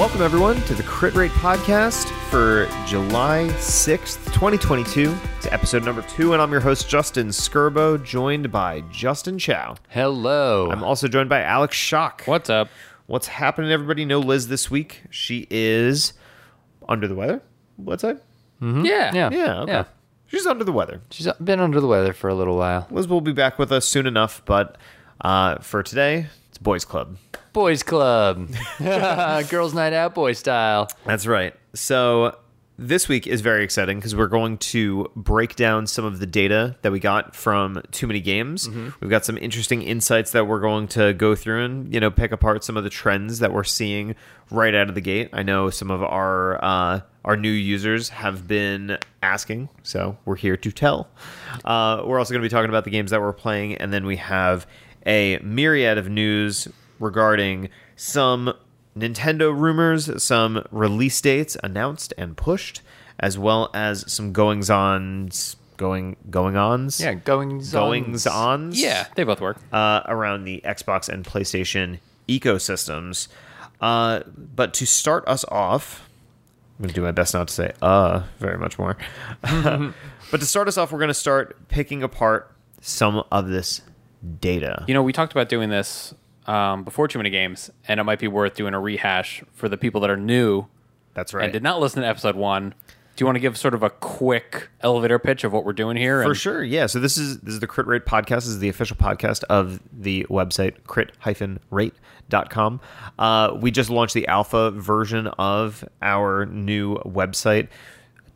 Welcome, everyone, to the Crit Rate Podcast for July 6th, 2022. It's episode number two, and I'm your host, Justin Skirbo, joined by Justin Chow. Hello. I'm also joined by Alex Shock. What's up? What's happening, everybody? No Liz this week. She is under the weather. What's that? Yeah. yeah. Yeah, okay. Yeah. She's under the weather. She's been under the weather for a little while. Liz will be back with us soon enough, but uh, for today, it's Boys Club. Boys Club. Girls Night Out, boy style. That's right. So this week is very exciting because we're going to break down some of the data that we got from Too Many Games. We've got some interesting insights that we're going to go through and you know pick apart some of the trends that we're seeing right out of the gate. I know some of our uh, our new users have been asking, so we're here to tell. Uh, we're also going to be talking about the games that we're playing, and then we have a myriad of news regarding some Nintendo rumors, some release dates announced and pushed, as well as some goings ons, going going ons, Yeah, goings goings ons, Yeah, they both work. uh, around the Xbox and PlayStation ecosystems. Uh, but to start us off, I'm going to do my best not to say uh very much more. but to start us off, we're going to start picking apart some of this data. You know, we talked about doing this um, before too many games, and it might be worth doing a rehash for the people that are new That's right. and did not listen to episode one. Do you want to give sort of a quick elevator pitch of what we're doing here? For And- sure, yeah. So this is this is the Crit Rate podcast. This is the official podcast of the website crit-rate.com. Uh, we just launched the alpha version of our new website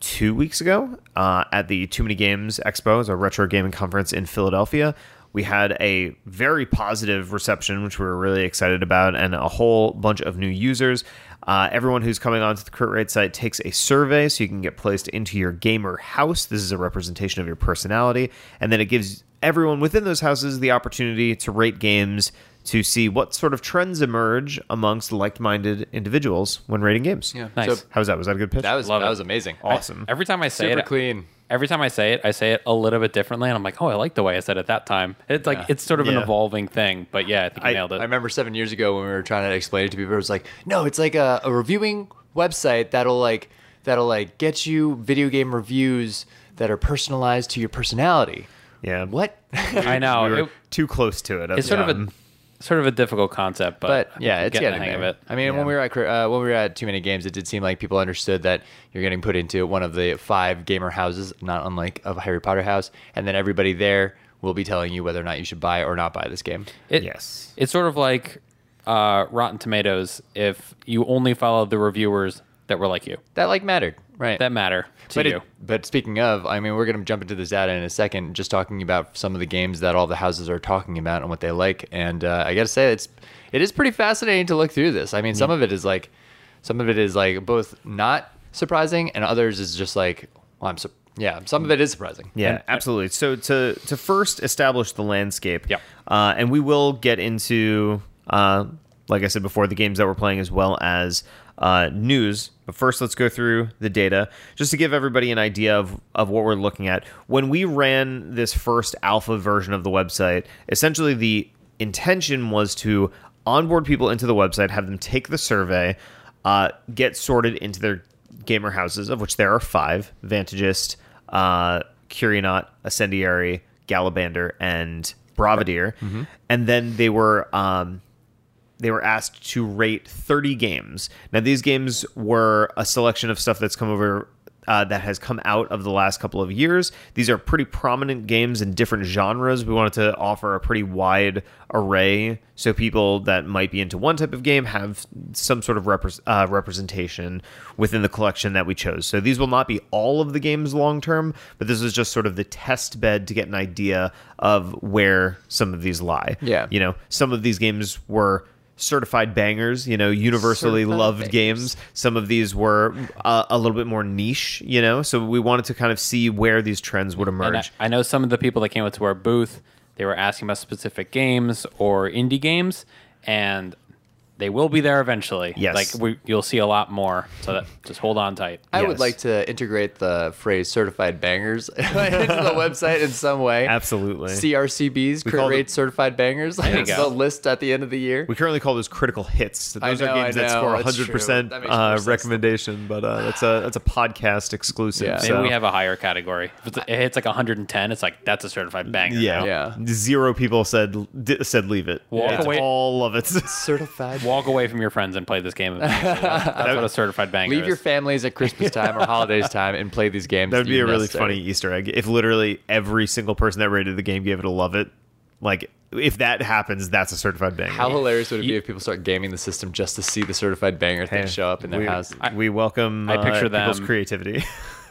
two weeks ago uh, at the Too Many Games Expo, it's a retro gaming conference in Philadelphia. We had a very positive reception, which we were really excited about, and a whole bunch of new users. Uh, everyone who's coming onto the Crit Rate site takes a survey so you can get placed into your gamer house. This is a representation of your personality, and then it gives everyone within those houses the opportunity to rate games to see what sort of trends emerge amongst like-minded individuals when rating games. Yeah. Nice. So How's that? Was that a good pitch? that was Love that it. was amazing. awesome. Every time I say Super it, clean. Every time I say it, I say it a little bit differently, and I'm like, oh, I like the way I said it that time. It's like Yeah. it's sort of an evolving thing, but yeah, I think you I- nailed it. I remember seven years ago when we were trying to explain it to people, it was like, no, it's like a, a reviewing website that'll like that'll like get you video game reviews that are personalized to your personality. yeah. What? I know we were it- too close to it. it's the sort of a sort of a difficult concept, but, but yeah, it's getting, getting, the hang there. of it. I mean, Yeah. when we were at uh, when we were at too many games, it did seem like people understood that you're getting put into one of the five gamer houses, not unlike a Harry Potter house, and then everybody there will be telling you whether or not you should buy or not buy this game. It, Yes. It's sort of like uh, Rotten Tomatoes if you only follow the reviewers that were like you, That like mattered, right? that matter to but, you. it, but speaking of, I mean, we're going to jump into this data in a second, just talking about some of the games that all the houses are talking about and what they like. And uh, I got to say, it's it is pretty fascinating to look through this. I mean, some of it is like, some of it is like both not surprising, and others is just like, well, I'm, su- yeah, some of it is surprising. Yeah, absolutely. So to to first establish the landscape, yeah, uh, and we will get into, uh, like I said before, the games that we're playing as well as uh, news. But first, let's go through the data just to give everybody an idea of of what we're looking at. When we ran this first alpha version of the website, essentially the intention was to onboard people into the website, have them take the survey, uh, get sorted into their gamer houses, of which there are five: Vantagist, uh, Curionaut, Ascendiary, Galabander, and Bravadir. And then they were um, they were asked to rate 30 games. Now, these games were a selection of stuff that's come over. Uh, that has come out of the last couple of years. These are pretty prominent games in different genres. We wanted to offer a pretty wide array so people that might be into one type of game have some sort of repres uh, representation within the collection that we chose. So these will not be all of the games long term, but this is just sort of the test bed to get an idea of where some of these lie. Yeah. You know, some of these games were certified bangers, you know, universally Certified loved bangers. games. Some of these were uh, a little bit more niche, you know, so we wanted to kind of see where these trends would And emerge. I, I know some of the people that came up to our booth, they were asking about specific games or indie games, and they will be there eventually. Yes. like we, you'll see a lot more. So that just hold on tight. I Yes. would like to integrate the phrase certified bangers into the website in some way. Absolutely. CRCBs, We crit call rate certified bangers. you It's go. the list at the end of the year. We currently call those critical hits. Those I know, are games I that score that's 100 percent. That uh, recommendation, but uh, that's a that's a podcast exclusive. Yeah. Maybe so- we have a higher category. If it's, it hits like 110, it's like that's a certified banger. yeah. Yeah. Zero people said d- said leave it. Walk it's away- all of it. Certified. Walk away from your friends and play this game. That's what a certified banger Leave your is. families at Christmas time or holidays time and play these games. That would be a really necessary. funny Easter egg if literally every single person that rated the game gave it a love it. Like if that happens, that's a certified banger. How hilarious would it be if people start gaming the system just to see the certified banger thing Hey, show up in their we, house? we welcome I picture uh, people's them- creativity.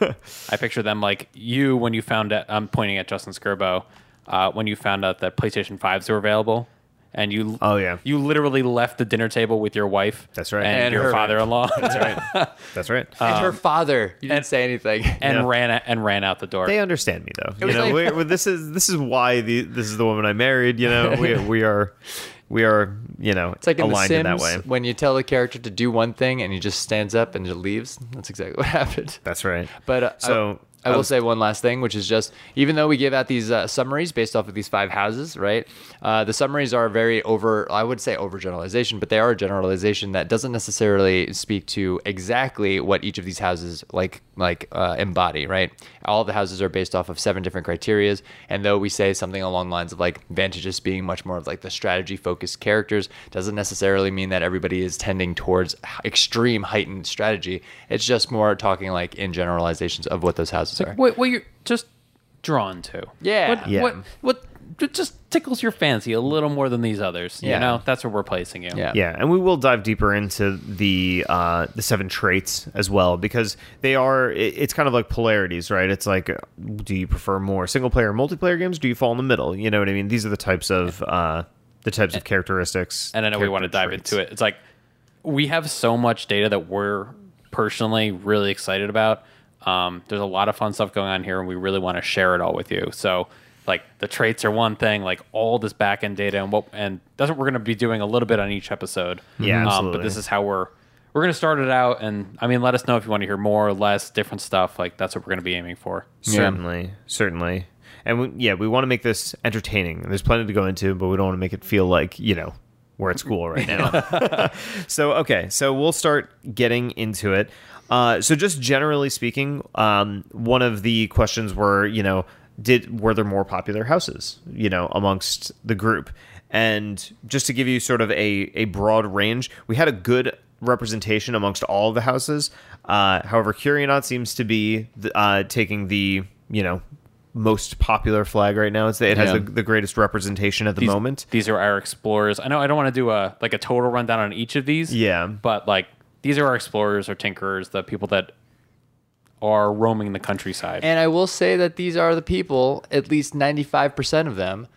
I picture them like you when you found out. I'm pointing at Justin Skirbo uh, when you found out that PlayStation fives were available, and you. Oh, yeah. You literally left the dinner table with your wife. That's right. And, And your her- father-in-law. that's right. That's right. and her father, you didn't say anything. and Yeah. ran and ran out the door. they understand me though. You know, like- we, we- this is this is why the this is the woman I married. You know, we we are we are you know It's like in The aligned in that way. when you tell the character to do one thing and he just stands up and just leaves. That's exactly what happened. That's right. But uh, So, I, I I will say one last thing, which is just even though we give out these uh, summaries based off of these five houses, right? Uh, the summaries are very over. I would say overgeneralization, but they are a generalization that doesn't necessarily speak to exactly what each of these houses like like uh, embody, right? All the houses are based off of seven different criterias, and though we say something along the lines of like Vantages being much more of like the strategy focused characters, doesn't necessarily mean that everybody is tending towards extreme heightened strategy. It's just more talking like in generalizations of what those houses are. what, what you're just drawn to. Yeah. What, Yeah. what what it just tickles your fancy a little more than these others. Yeah. You know, that's where we're placing you. Yeah. Yeah, and we will dive deeper into the uh, the seven traits as well because they are. It, it's kind of like polarities, right? It's like, uh, do you prefer more single player, or multiplayer games? Do you fall in the middle? You know what I mean? These are the types of uh, the types of characteristics. and I know we want to dive into it. It's like we have so much data that we're personally really excited about. Um, there's a lot of fun stuff going on here, and we really want to share it all with you. So, like the traits are one thing, like all this back end data, and what and that's what we're going to be doing a little bit on each episode. Yeah, um, absolutely. but this is how we're we're going to start it out, and I mean, let us know if you want to hear more or less different stuff. Like that's what we're going to be aiming for. Certainly, certainly. And we, yeah, we want to make this entertaining. There's plenty to go into, but we don't want to make it feel like, you know, we're at school right now. so, okay, so we'll start getting into it. Uh, so, just generally speaking, um, one of the questions were, you know, did were there more popular houses, you know, amongst the group? And just to give you sort of a, a broad range, we had a good representation amongst all the houses. Uh, however, Curionaut seems to be the, uh, taking the you know most popular flag right now. It's it has Yeah. the, the greatest representation at the These, moment. these are our explorers. I know I don't want to do a like a total rundown on each of these. Yeah. but like these are our explorers or tinkerers, the people that are roaming the countryside. And I will say that these are the people, at least 95% of them,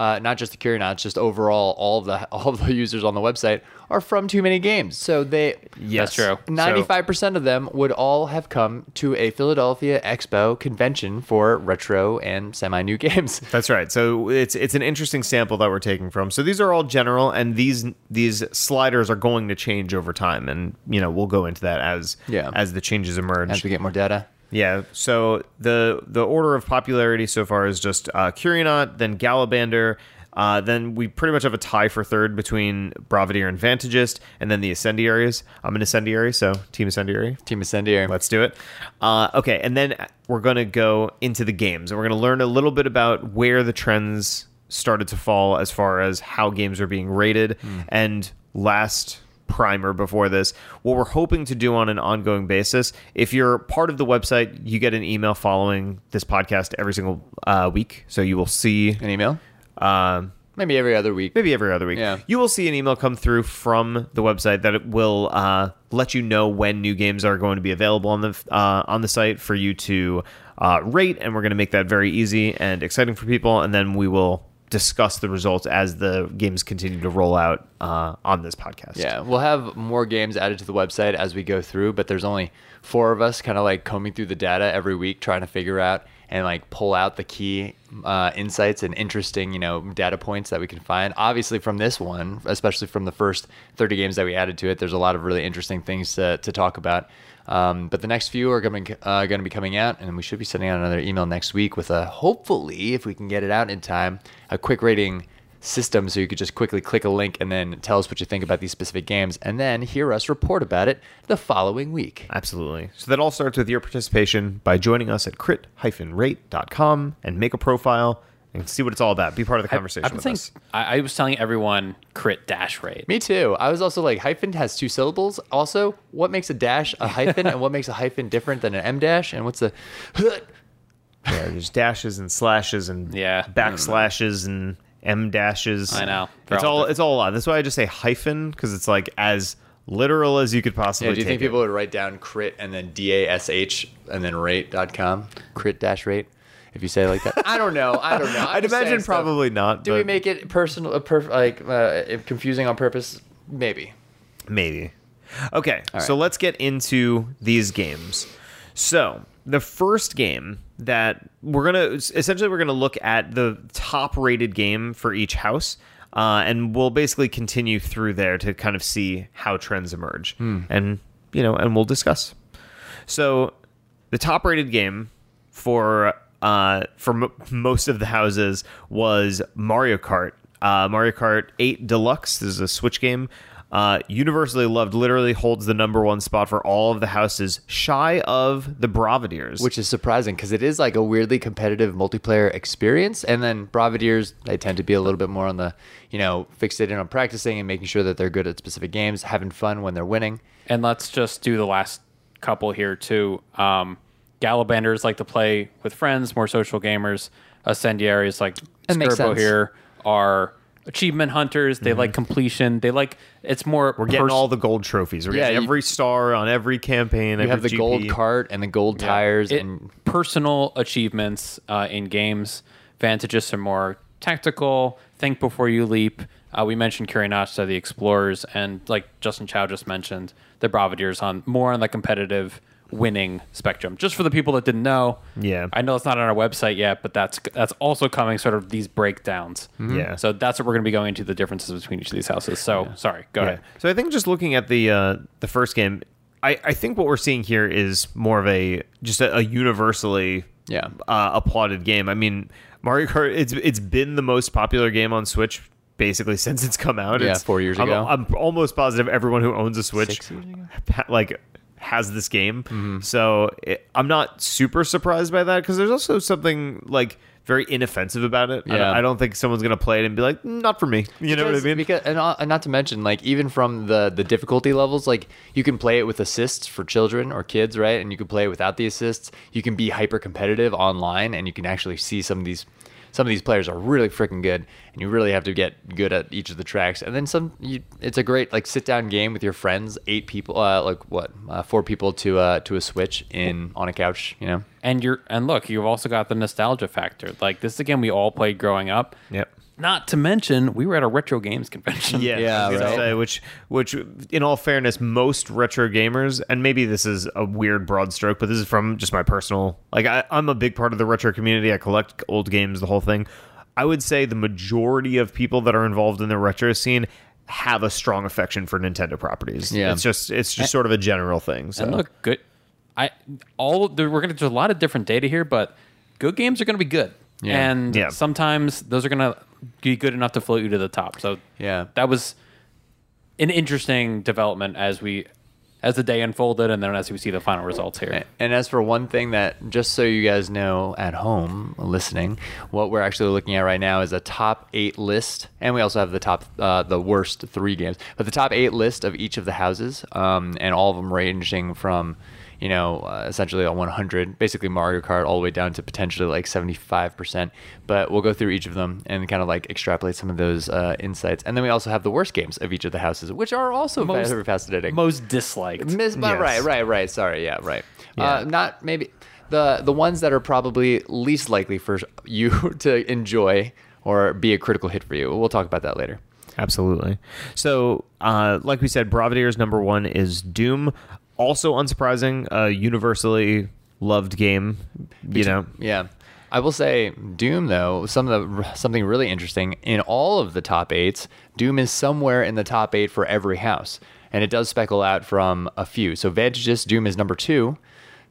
uh, not just the Curionauts, just overall, all of the all of the users on the website are from too many games. So they Yes. true. 95% of them would all have come to a Philadelphia Expo convention for retro and semi-new games. That's right. So it's it's an interesting sample that we're taking from. So these are all general, and these these sliders are going to change over time, and you know we'll go into that as Yeah. as the changes emerge. As we get more data. Yeah. So the the order of popularity so far is just uh, Curionaut, then Galabander. Uh, then we pretty much have a tie for third between Bravadeer and Vantagist, and then the Ascendiaries. I'm an Ascendiary, so Team Ascendiary. Team Ascendiary. Let's do it. Uh, okay, and then we're going to go into the games, and we're going to learn a little bit about where the trends started to fall as far as how games are being rated. And last primer before this, what we're hoping to do on an ongoing basis. If you're part of the website, you get an email following this podcast every single uh, week, so you will see. An email? Um, Maybe every other week. maybe every other week. Yeah. You will see an email come through from the website that it will uh, let you know when new games are going to be available on the uh, on the site for you to uh, rate, and we're going to make that very easy and exciting for people. And then we will discuss the results as the games continue to roll out uh, on this podcast. Yeah, we'll have more games added to the website as we go through, but there's only four of us kind of like combing through the data every week trying to figure out and like pull out the key uh, insights and interesting, you know, data points that we can find. Obviously, from this one, especially from the first 30 games that we added to it, there's a lot of really interesting things to, to talk about. Um, but the next few are going uh, to be coming out, and we should be sending out another email next week with a hopefully, if we can get it out in time, a quick rating system so you could just quickly click a link and then tell us what you think about these specific games and then hear us report about it the following week. Absolutely. So that all starts with your participation by joining us at crit-rate.com and make a profile and see what it's all about. Be part of the conversation I've been with saying, us. I, I was telling everyone crit dash rate. Me too. I was also like, hyphen has two syllables. Also, what makes a dash a hyphen and what makes a hyphen different than an M dash? And what's the Yeah, there's dashes and slashes and Yeah. Mm-hmm. backslashes and M dashes. I know. They're It's all all it's all a lot. That's why I just say hyphen because it's like as literal as you could possibly Yeah, do you take think it. people would write down crit and then D A S H and then rate.com? Crit dash rate? If you say it like that. I don't know. I don't know. Just saying imagine stuff. probably not. Do we make it personal, perf- like uh, confusing on purpose? Maybe. Maybe. Okay, right. so let's get into these games. So the first game that we're gonna essentially we're gonna look at the top rated game for each house, uh, and we'll basically continue through there to kind of see how trends emerge, and you know, and we'll discuss. So the top rated game for uh, for m- most of the houses was Mario Kart. Uh, Mario Kart 8 Deluxe. This is a Switch game. Uh, universally loved, literally holds the number one spot for all of the houses, shy of the Bravadiers. Which is surprising because it is like a weirdly competitive multiplayer experience. And then Bravadiers, they tend to be a little bit more on the, you know, fixated on practicing and making sure that they're good at specific games, having fun when they're winning. And let's just do the last couple here too. Um, Galabanders like to play with friends, more social gamers. Ascendiaries like That makes Skirbo sense. here are achievement hunters. They like completion. They like it's more. we're getting all the gold trophies. We're Yeah, getting you- every star on every campaign. You every have the gold cart and the gold tires. it, and personal achievements uh, in games. Vantages are more tactical. Think before you leap. Uh, we mentioned Curionaut, the explorers, and like Justin Chow just mentioned, the Bravadiers on more on the competitive winning spectrum. Just for the people that didn't know, Yeah. I know it's not on our website yet, but that's that's also coming. Sort of these breakdowns. Yeah. So that's what we're going to be going into the differences between each of these houses. So sorry, go Yeah. ahead. So I think just looking at the uh, the first game, I, I think what we're seeing here is more of a just a, a universally Yeah. uh, applauded game. I mean, Mario Kart it's it's been the most popular game on Switch basically since it's come out. Yeah, It's- four years I'm- ago. I'm, almost positive everyone who owns a Switch Six years ago? like has this game. Mm-hmm. So it, I'm not super surprised by that because there's also something like very inoffensive about it. I, don't, Yeah. I don't think someone's gonna play it and be like, "Mm, not for me. You know what I mean? Because and, uh, and not to mention, like even from the the difficulty levels, like you can play it with assists for children or kids, right? And you can play it without the assists. You can be hyper competitive online, and you can actually see some of these. Some of these players are really freaking good, and you really have to get good at each of the tracks. And then some, you, it's a great like sit down game with your friends, eight people, uh, like what, uh, four people to uh, to a Switch in on a couch, you know. And you're and look, you've also got the nostalgia factor. Like this is a game we all played growing up. Yep. Not to mention, we were at a retro games convention. Yeah, right. say, which, which, in all fairness, most retro gamers, and maybe this is a weird broad stroke, but this is from just my personal. Like, I, I'm a big part of the retro community. I collect old games, the whole thing. I would say the majority of people that are involved in the retro scene have a strong affection for Nintendo properties. Yeah. it's just, it's just sort of a general thing. So. And look, good. I all there, we're gonna there's a lot of different data here, but good games are gonna be good. Yeah. And Yeah. sometimes those are gonna be good enough to float you to the top. So Yeah. that was an interesting development as we as the day unfolded, and then as we see the final results here. And as for one thing that, just so you guys know at home listening, what we're actually looking at right now is a top eight list, and we also have the top, uh, the worst three games, but the top eight list of each of the houses, um, and all of them ranging from, you know, uh, essentially a 100, basically Mario Kart, all the way down to potentially like 75%. But we'll go through each of them and kind of like extrapolate some of those uh, insights, and then we also have the worst games of each of the houses, which are also Most- fascinating. Most disliked. Miss, but Yes. right, right, right. Sorry, yeah, right. Yeah. Uh, not maybe the the ones that are probably least likely for you to enjoy or be a critical hit for you. We'll talk about that later. Absolutely. So, uh, like we said, Bravadier's number one is Doom. Also unsurprising, a universally loved game. You know, Yeah. I will say Doom though some of the something really interesting in all of the top eights. Doom is somewhere in the top eight for every house, and it does speckle out from a few. So Vantages Doom is number two,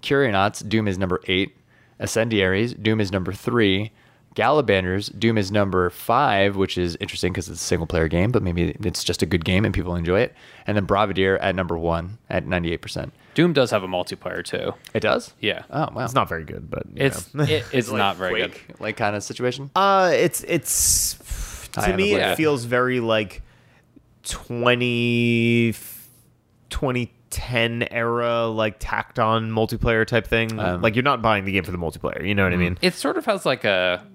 Curionauts Doom is number eight, Ascendiaries Doom is number three. Galabanders, Doom is number five, which is interesting because it's a single player game, but maybe it's just a good game and people enjoy it. And then Bravadir at number one at 98%. Doom does have a multiplayer too. It does? Yeah. Oh, wow. It's not very good, but It's it, it's not very good. Like kind of situation. Uh, it's it's to haven't me it it. feels very like 20 2010 era like tacked on multiplayer type thing. Um, like you're not buying the game for the multiplayer, you know what I mean? It sort of has like a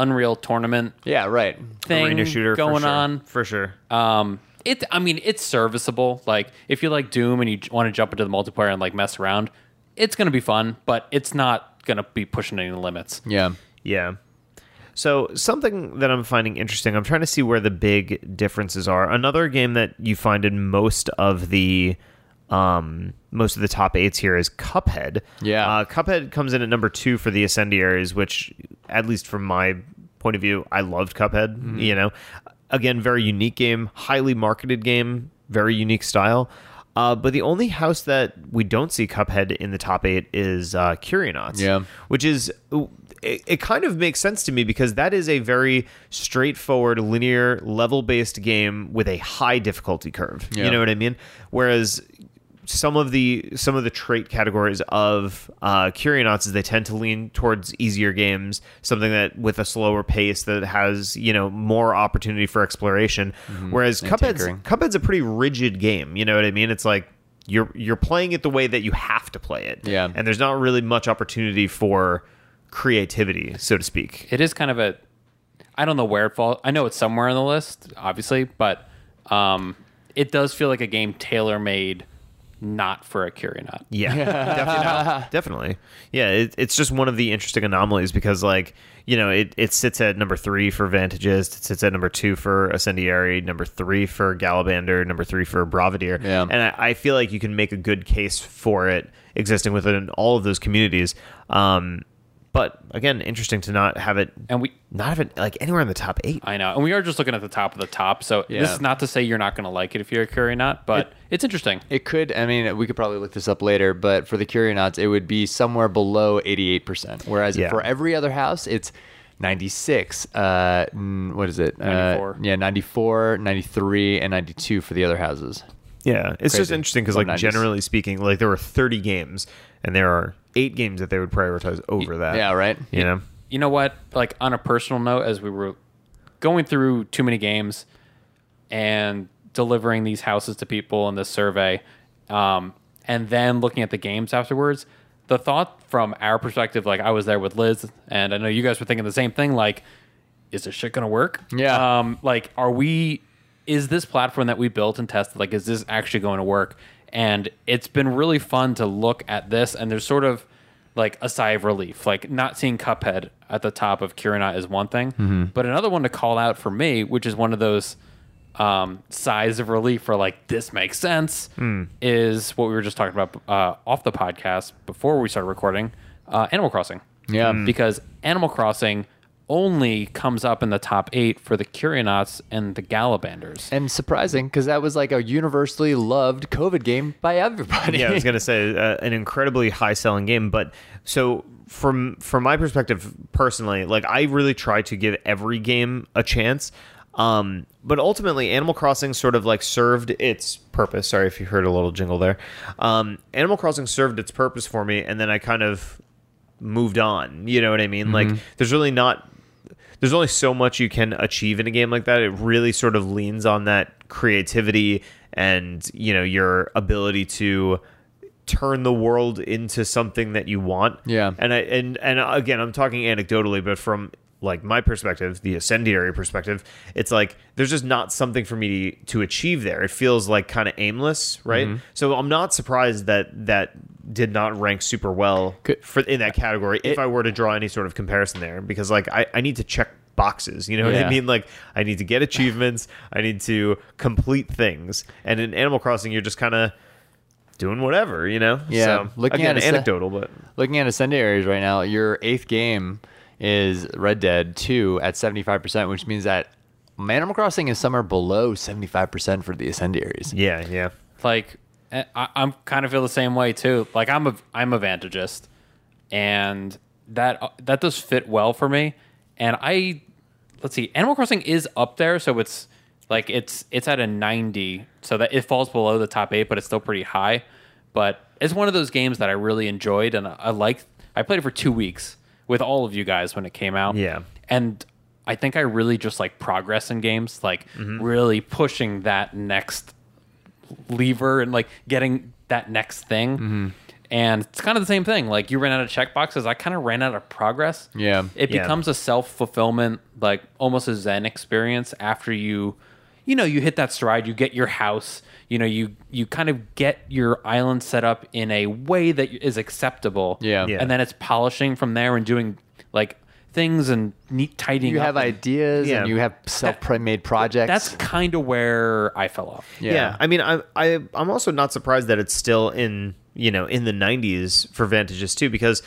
Unreal tournament Yeah, right. thing Arena shooter for going sure. on. for sure. Um, it. I mean, it's serviceable. Like if you like Doom and you want to jump into the multiplayer and like mess around, it's gonna be fun. But it's not gonna be pushing any limits. Yeah. Yeah. So something that I'm finding interesting, I'm trying to see where the big differences are. Another game that you find in most of the um, most of the top eights here is Cuphead. Yeah. uh, Cuphead comes in at number two for the Ascendiaries, which, at least from my point of view, I loved Cuphead. Mm-hmm. You know, again, very unique game, highly marketed game, very unique style. Uh, but the only house that we don't see Cuphead in the top eight is uh, Curionauts Yeah. which is it, it kind of makes sense to me because that is a very straightforward linear level based game with a high difficulty curve Yeah. you know what i mean whereas some of the some of the trait categories of uh, Curionauts is they tend to lean towards easier games, something that with a slower pace that has you know more opportunity for exploration. Whereas And Cuphead's tinkering. Cuphead's a pretty rigid game. You know what I mean? It's like you're you're playing it the way that you have to play it. Yeah. and there's not really much opportunity for creativity, so to speak. It is kind of a. I don't know where it falls. I know it's somewhere on the list, obviously, but um, it does feel like a game tailor made, not for a Curionaut. Yeah, definitely. definitely. Yeah, it, it's just one of the interesting anomalies because, like, you know, it, it sits at number three for Vantages, it sits at number two for Ascendiary, number three for Galabander, number three for Bravadir. Yeah. And I, I feel like you can make a good case for it existing within all of those communities. Um, but again, interesting to not have it, And we, not have it like anywhere in the top eight. I know, and we are just looking at the top of the top. So this is not to say you're not going to like it if you're a Curionaut, but it's interesting. It could, I mean, we could probably look this up later, but for the Curionauts, it would be somewhere below 88%. Whereas Yeah. for every other house, it's 96. Uh, mm, what is it? 94. Uh, yeah, 94, 93, and 92 for the other houses. Yeah, it's just Crazy. interesting because, like, 90s. generally speaking, like there were 30 games, and there are eight games that they would prioritize over that. Yeah, right? You know, You know what? Like on a personal note, as we were going through too many games and delivering these houses to people in this survey, um, and then looking at the games afterwards, the thought from our perspective, like I was there with Liz, and I know you guys were thinking the same thing. Like, is this shit gonna work? Yeah. Um, like, are we? Is this platform that we built and tested like is this actually going to work? And it's been really fun to look at this, and there's sort of like a sigh of relief. Like not seeing Cuphead at the top of Curionaut is one thing, but another one to call out for me, which is one of those um, sighs of relief for like this makes sense, is what we were just talking about uh, off the podcast before we started recording. Uh, Animal Crossing, Yeah. because Animal Crossing only comes up in the top eight for the Curionauts and the Galabanders. And surprising because that was like a universally loved COVID game by everybody. yeah, I was gonna say uh, an incredibly high selling game, but so from from my perspective personally, like I really try to give every game a chance. Um, but ultimately, Animal Crossing sort of like served its purpose. Sorry if you heard a little jingle there. Um, Animal Crossing served its purpose for me, and then I kind of moved on. You know what I mean? Like, there's really not there's only so much you can achieve in a game like that. It really sort of leans on that creativity and you know your ability to turn the world into something that you want. Yeah. And I and and again, I'm talking anecdotally, but from like my perspective, the ascendiary perspective, it's like there's just not something for me to, to achieve there. It feels like kind of aimless, right? Mm-hmm. So I'm not surprised that that did not rank super well Could- for in that category if I were to draw any sort of comparison there because like I, I need to check boxes you know what Yeah. I mean like I need to get achievements I need to complete things and in Animal Crossing you're just kind of doing whatever you know Yeah, so, looking again at it, anecdotal but Looking at Ascendiaries right now, your eighth game is Red Dead 2 at 75%, which means that Animal Crossing is somewhere below 75% for the Ascendiaries. Yeah, yeah. like Eh, I, I'm kind of feel the same way too. Like I'm a I'm a Vantageist, and that that does fit well for me. And I let's see, Animal Crossing is up there, so it's like it's it's at a 90, so that it falls below the top eight, but it's still pretty high. But it's one of those games that I really enjoyed, and I like. I played it for two weeks with all of you guys when it came out. Yeah. and I think I really just like progress in games, like mm-hmm. really pushing that next lever and like getting that next thing. Mm-hmm. And it's kind of the same thing. Like you ran out of checkboxes. I kind of ran out of progress. Yeah. It Yeah. becomes a self fulfillment, like almost a Zen experience after you, you know, you hit that stride, you get your house, you know, you, you kind of get your island set up in a way that is acceptable. Yeah. Yeah. And then it's polishing from there and doing like things and neat tidying You up have and- ideas Yeah. and you have self-made projects. that's kind of where I fell off. Yeah. I mean, I, I I'm also not surprised that it's still in you know in the 90s for Vantages too, because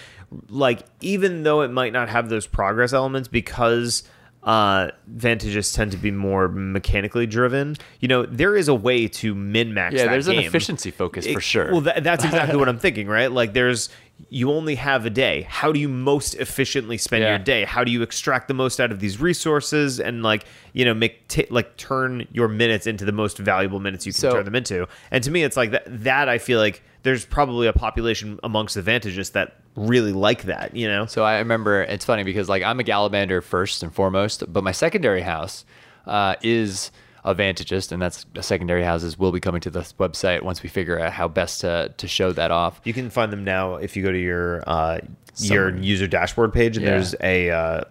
like even though it might not have those progress elements, because uh Vantages tend to be more mechanically driven. You know, there is a way to min max. Yeah, that there's an efficiency focus for It- sure. Well, that, that's exactly what I'm thinking, right? Like, there's you only have a day. How do you most efficiently spend Yeah. your day? How do you extract the most out of these resources and like you know make t- like turn your minutes into the most valuable minutes you can So- turn them into? And to me, it's like that. That I feel like there's probably a population amongst the Vantages that really like that. You know? So I remember it's funny because like I'm a Galabander first and foremost, but my secondary house uh, is a Vantageist, and that's secondary houses will be coming to this website once we figure out how best to to show that off. You can find them now if you go to your uh, your user dashboard page, and Yeah. there's a uh,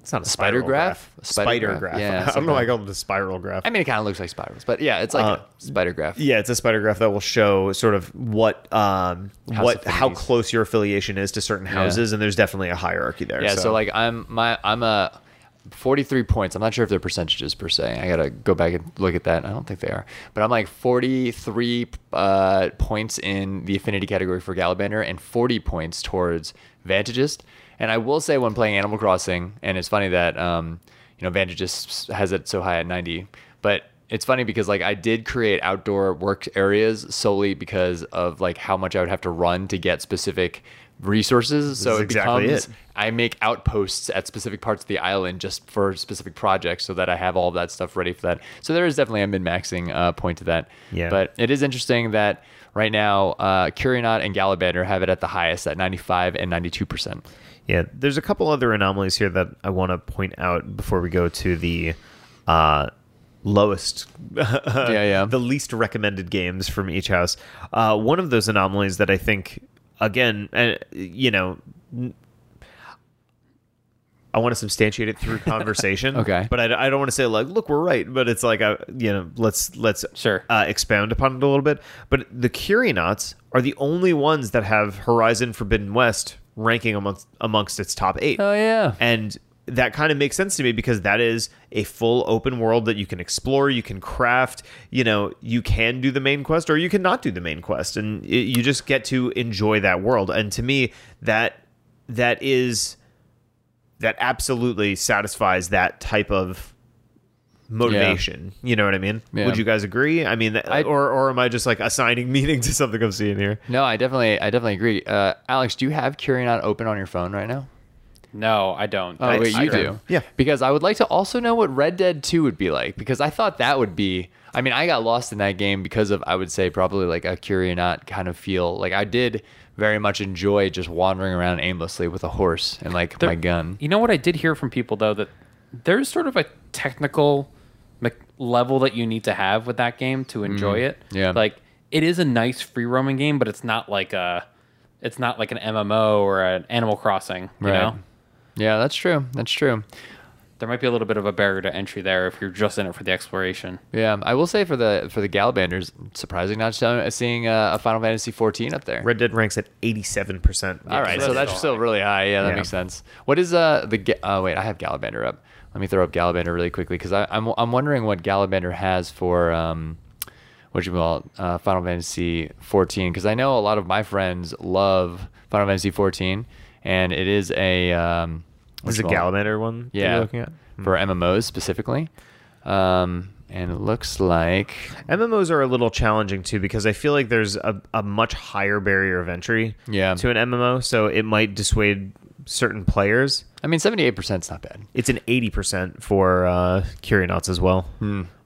it's not a Spider graph? graph, spider spider graph? graph. Yeah, I don't know why I called it a spiral graph. I mean, it kind of looks like spirals, but yeah, it's like Uh, a spider graph. Yeah, it's a spider graph that will show sort of what um House what how close your affiliation is to certain houses, and there's definitely a hierarchy there. Yeah, so. like I'm my I'm a 43 points. I'm not sure if they're percentages per se. I gotta go back and look at that. I don't think they are, but I'm like 43 uh, points in the affinity category for Galabander and 40 points towards Vantageist. And I will say when playing Animal Crossing, and it's funny that um, you know Vantageist has it so high at 90, but it's funny because like I did create outdoor work areas solely because of like how much I would have to run to get specific resources. So it exactly becomes it. I make outposts at specific parts of the island just for specific projects so that I have all of that stuff ready for that. So there is definitely a min maxing uh, point to that. Yeah. But it is interesting that right now, uh, Curionaut and Galabander have it at the highest at 95 and 92%. yeah, there's a couple other anomalies here that I want to point out before we go to the uh, lowest, Yeah, yeah. the least recommended games from each house. Uh, one of those anomalies that I think, again, uh, you know. I want to substantiate it through conversation. Okay. but I, I don't want to say like, look, we're right. But it's like, uh, you know, let's let's Sure. uh, expound upon it a little bit. But the Curionauts are the only ones that have Horizon Forbidden West ranking amongst amongst its top eight. Oh, yeah. And that kind of makes sense to me because that is a full open world that you can explore, you can craft, you know, you can do the main quest or you can not do the main quest and it, you just get to enjoy that world. And to me that that is that absolutely satisfies that type of motivation. You know what I mean? Yeah. Would you guys agree? I mean, I- or or am I just like assigning meaning to something I'm seeing here? No, I definitely, I definitely agree. Uh, Alex, do you have Curionaut open on your phone right now? No, I don't. Oh, I- wait, I you do. do? Yeah. Because I would like to also know what Red Dead 2 would be like because I thought that would be. I mean, I got lost in that game because of, I would say, probably like a Curionaut kind of feel. Like, I did very much enjoy just wandering around aimlessly with a horse and like There- my gun. You know what I did hear from people though that there's sort of a technical me- level that you need to have with that game to enjoy it. Mm-hmm. Yeah. like it is a nice free roaming game, but it's not like a, it's not like an MMO or an Animal Crossing. You Right. know, Yeah, that's true. That's true. there might be a little bit of a barrier to entry there if you're just in it for the exploration. Yeah, I will say for the for the Galabanders, surprising not seeing uh, a Final Fantasy 14 up there. Red Dead ranks at 87%. All right, so so that's that's still really high. Yeah, that Yeah. makes sense. What is uh the Ga- uh wait? I have Galabander up. Let me throw up Galabander really quickly because I'm I'm wondering what Galabander has for um what you call it, uh, Final Fantasy 14 because I know a lot of my friends love Final Fantasy 14 and it is a um This is a Which one? Galabander one. that Yeah, you're looking at. for MMOs specifically. Um, and it looks like MMOs are a little challenging too because I feel like there's a, a much higher barrier of entry Yeah. to an MMO, so it might dissuade certain players. I mean, seventy-eight percent is not bad. It's an eighty percent for uh, Curionauts as well,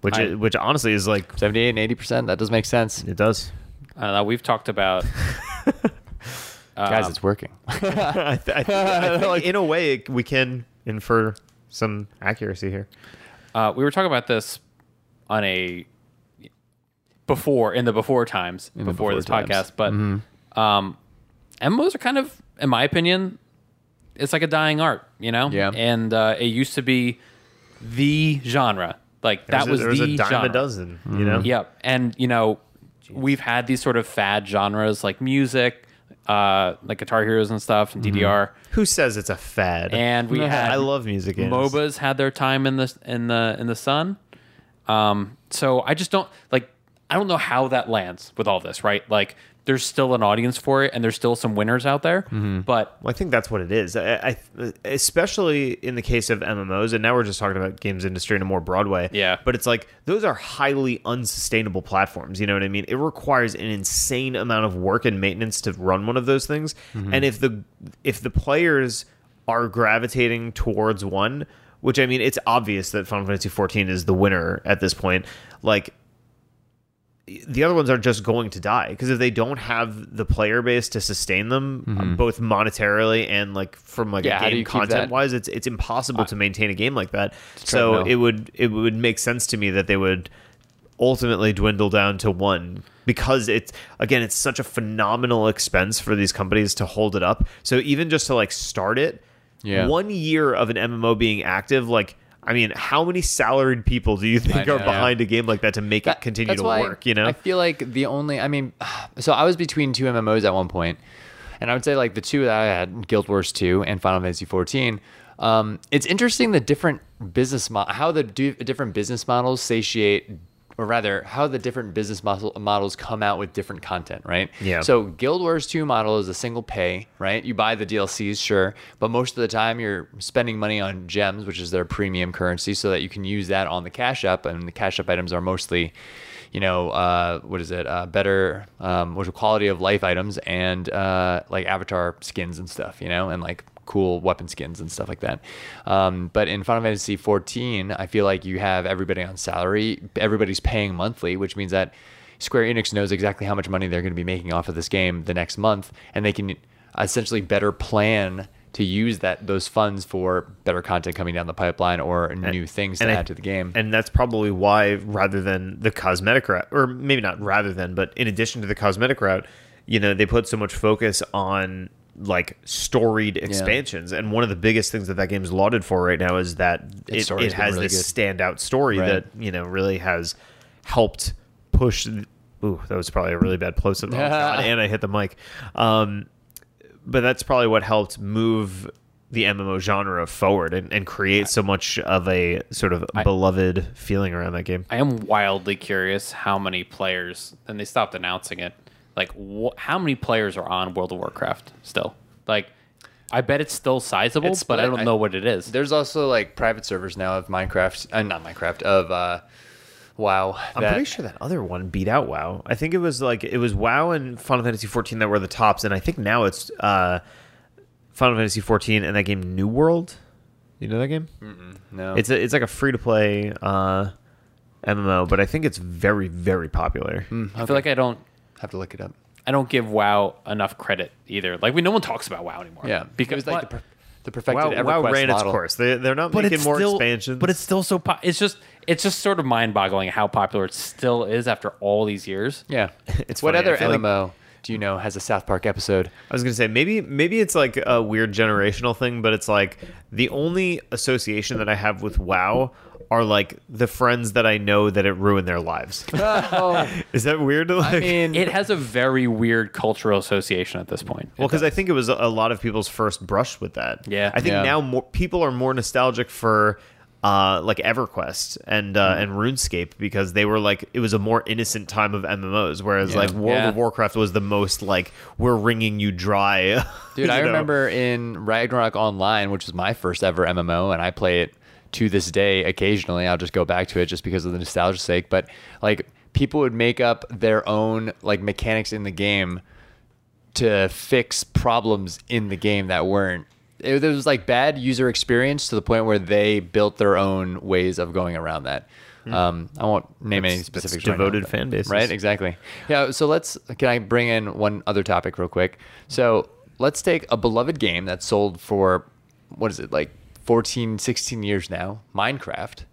which I- is, which honestly is like Seventy-eight and eighty percent. That does make sense, it does. I don't know. We've talked about. guys. um, It's working. I, th- I, think, I think in a way it- we can infer some accuracy here. Uh, we were talking about this on a before in the before times the before, before this times. podcast, but um, MMOs are kind of, in my opinion, it's like a dying art, you know. Yeah. And uh, it used to be the genre, like that a- was was the a dime genre. a dozen, you know. Yep. And you know, we've had these sort of fad genres like music, uh, like Guitar Heroes and stuff, and DDR. Who says it's a fad? And we had I love music games. MOBAs had their time in the in the in the sun. Um, so I just don't like. I don't know how that lands with all this, right? Like, there's still an audience for it, and there's still some winners out there. Mm-hmm. But Well, I think that's what it is. I, I, especially in the case of MMOs, and now we're just talking about games industry in a more broad way. Yeah. But it's like those are highly unsustainable platforms. You know what I mean? It requires an insane amount of work and maintenance to run one of those things. Mm-hmm. And if the if the players are gravitating towards one, which I mean, it's obvious that Final Fantasy 14 is the winner at this point. Like the other ones are just going to die because if they don't have the player base to sustain them uh, both monetarily and like from like Yeah, a game content wise it's it's impossible to maintain a game like that. So it would it would make sense to me that they would ultimately dwindle down to one because it's again it's such a phenomenal expense for these companies to hold it up. So even just to like start it Yeah. one year of an mmo being active like I mean, how many salaried people do you think are behind a game like that to make That- it continue to work? You know, I feel like the only, I mean, so I was between two MMOs at one point, and I would say like the two that I had, Guild Wars 2 and Final Fantasy 14. Um, it's interesting the different business mo- how the do- different business models satiate, or rather, how the different business model- models come out with different content, right? Yeah. So Guild Wars 2 model is a single pay, right? You buy the DLCs, sure, but most of the time you're spending money on gems, which is their premium currency, so that you can use that on the cash shop, and the cash shop items are mostly, you know, uh, what is it? Uh, better, um, quality of life items and uh, like avatar skins and stuff, you know, and like cool weapon skins and stuff like that. Um, but in Final Fantasy 14, I feel like you have everybody on salary, everybody's paying monthly, which means that Square Enix knows exactly how much money they're going to be making off of this game the next month, and they can essentially better plan to use that those funds for better content coming down the pipeline or new things to and I- add to the game. And that's probably why, rather than the cosmetic route, or maybe not rather than, but in addition to the cosmetic route, you know, they put so much focus on like storied expansions. And one of the biggest things that that game's lauded for right now is that it, it has really this good. standout story Right. that, you know, really has helped push. Ooh, that was probably a really bad close up. Oh, God, and I hit the mic. Um, but that's probably what helped move the MMO genre forward and, and create so much of a sort of beloved feeling around that game. I am wildly curious how many players, and they stopped announcing it. Like, wh- how many players are on World of Warcraft still? Like, I bet it's still sizable, It's but I split. don't know what it is. There's also like private servers now of Minecraft, uh, not Minecraft, of uh, WoW. I'm that- pretty sure that other one beat out WoW. I think it was like it was WoW and Final Fantasy 14 that were the tops, and I think now it's uh, Final Fantasy 14 and that game New World. You know that game? No, It's a, it's like a free to play uh, MMO, but I think it's very very popular. I feel like I don't have to look it up. I don't give WoW enough credit either. Like, we no one talks about WoW anymore. Yeah, because it was like the, per- the perfected WoW, WoW EverQuest ran its course. They, they're not but making more still, expansions. But it's still so. Po- it's just it's just sort of mind boggling how popular it still is after all these years. Yeah, It's what funny, other feel like- MMO do you know has a South Park episode? I was gonna say maybe maybe it's like a weird generational thing, but it's like the only association that I have with WoW are like the friends that I know that it ruined their lives. Is that weird? to Like, I mean, It has a very weird cultural association at this point. well, because I think it was a lot of people's first brush with that. Yeah. I think Yeah. now more people are more nostalgic for uh, like EverQuest and uh, and RuneScape because they were like it was a more innocent time of MMOs, whereas Yeah. like World Yeah. of Warcraft was the most like we're wringing you dry. Dude, you I know? remember in Ragnarok Online, which was my first ever MMO, and I play it to this day occasionally. I'll just go back to it just because of the nostalgia's sake. But like people would make up their own like mechanics in the game to fix problems in the game that weren't. It, there was like bad user experience to the point where they built their own ways of going around that. Um, I won't name any specific that's specifics. right now, devoted but- fan bases. right? Exactly. Yeah. So let's. Can I bring in one other topic real quick? So let's take a beloved game that's sold for what is it like 14, 16 years now, Minecraft,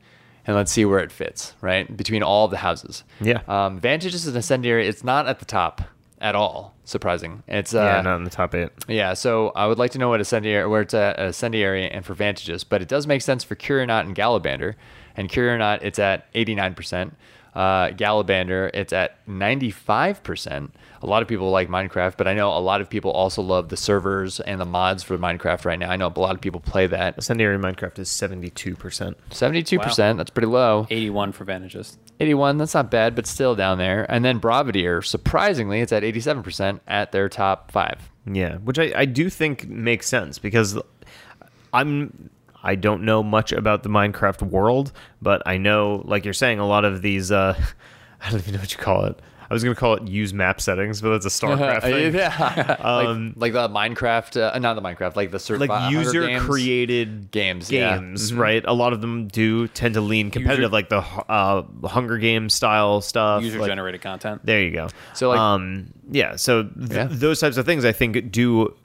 and let's see where it fits. Right between all the houses. Yeah. Um, is an Incendiary. It's not at the top at all. Surprising. It's uh, yeah, not in the top eight. yeah, so I would like to know what Ascendiary, where it's at Ascendiary and for Vantages, but it does make sense for Curionaut and Galabander. And Curionaut, it's at 89%. Uh, Galabander, it's at 95%. A lot of people like Minecraft, but I know a lot of people also love the servers and the mods for Minecraft right now. I know a lot of people play that. Ascendiary Minecraft is seventy two percent. 72%, that's pretty low. 81 for Vantages. 81, that's not bad, but still down there. And then Bravadier, surprisingly, it's at 87% at their top five. Yeah, which I, I do think makes sense because I'm I don't know much about the Minecraft world, but I know, like you're saying, a lot of these uh, I don't even know what you call it. I was gonna call it use map settings, but that's a StarCraft thing. yeah. Um, like, like the Minecraft, uh, not the Minecraft, like the Surf- Like user Games. created games, yeah. games, Mhm. right? A lot of them do tend to lean competitive, like the uh, Hunger Games style stuff. User like- generated content. There you go. So, like- um, yeah. So th- Yeah. those types of things, I think, do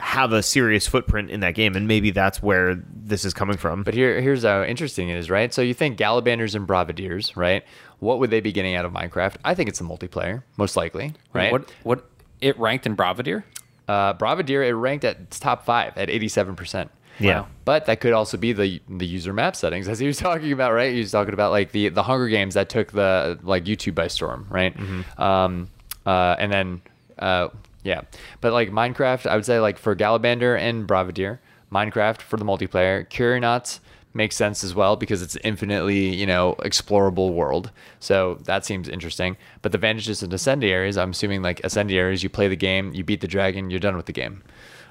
have a serious footprint in that game, and maybe that's where this is coming from. But here, here's how interesting it is, right? So you think Galabanders and Bravadiers, right? What would they be getting out of Minecraft? I think it's the multiplayer, most likely, right? What what it ranked in Bravadier? Uh, Bravadier, it ranked at top five at 87%. Yeah. But that could also be the the user map settings, as he was talking about, right? He was talking about like the the Hunger Games that took the like YouTube by storm, right? Um, uh, and then uh, yeah, but like Minecraft, I would say like for Galabander and Bravadier, Minecraft for the multiplayer, Curionauts makes sense as well because it's infinitely you know explorable world. So that seems interesting. But the advantages and incendiaries, I'm assuming like incendiaries, you play the game, you beat the dragon, you're done with the game.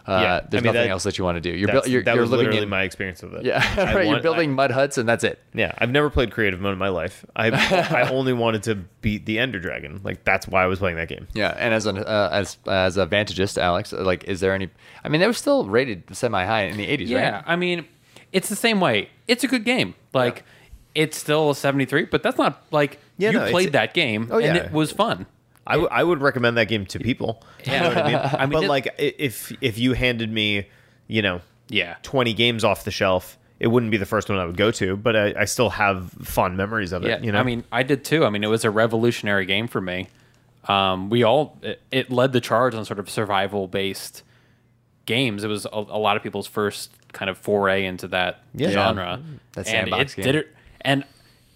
Uh, Yeah, I there's mean, nothing that- else that you want to do. You're, That's- buil- you're, that you're was literally in my experience of it. yeah, I right. You're want- building mud huts and that's it. Yeah, I've never played creative mode in my life. I I only wanted to beat the Ender Dragon. Like that's why I was playing that game. Yeah, and as an uh, as as a vantagist, Alex, like, is there any? I mean, they were still rated semi high in the 80s, Yeah, right? I mean, it's the same way. It's a good game. Like, it's still a 73, but that's not like Yeah, you no, played that game Oh, and it was fun. I, w- I would recommend that game to people. You know what I mean? I mean, but it- like if if you handed me, you know, Yeah. 20 games off the shelf, it wouldn't be the first one I would go to, but I, I still have fond memories of it. Yeah, you know, I mean, I did too. I mean, it was a revolutionary game for me. Um, we all it, it led the charge on sort of survival based games. It was a, a lot of people's first kind of foray into that Yeah. genre. That and sandbox it game. did it, and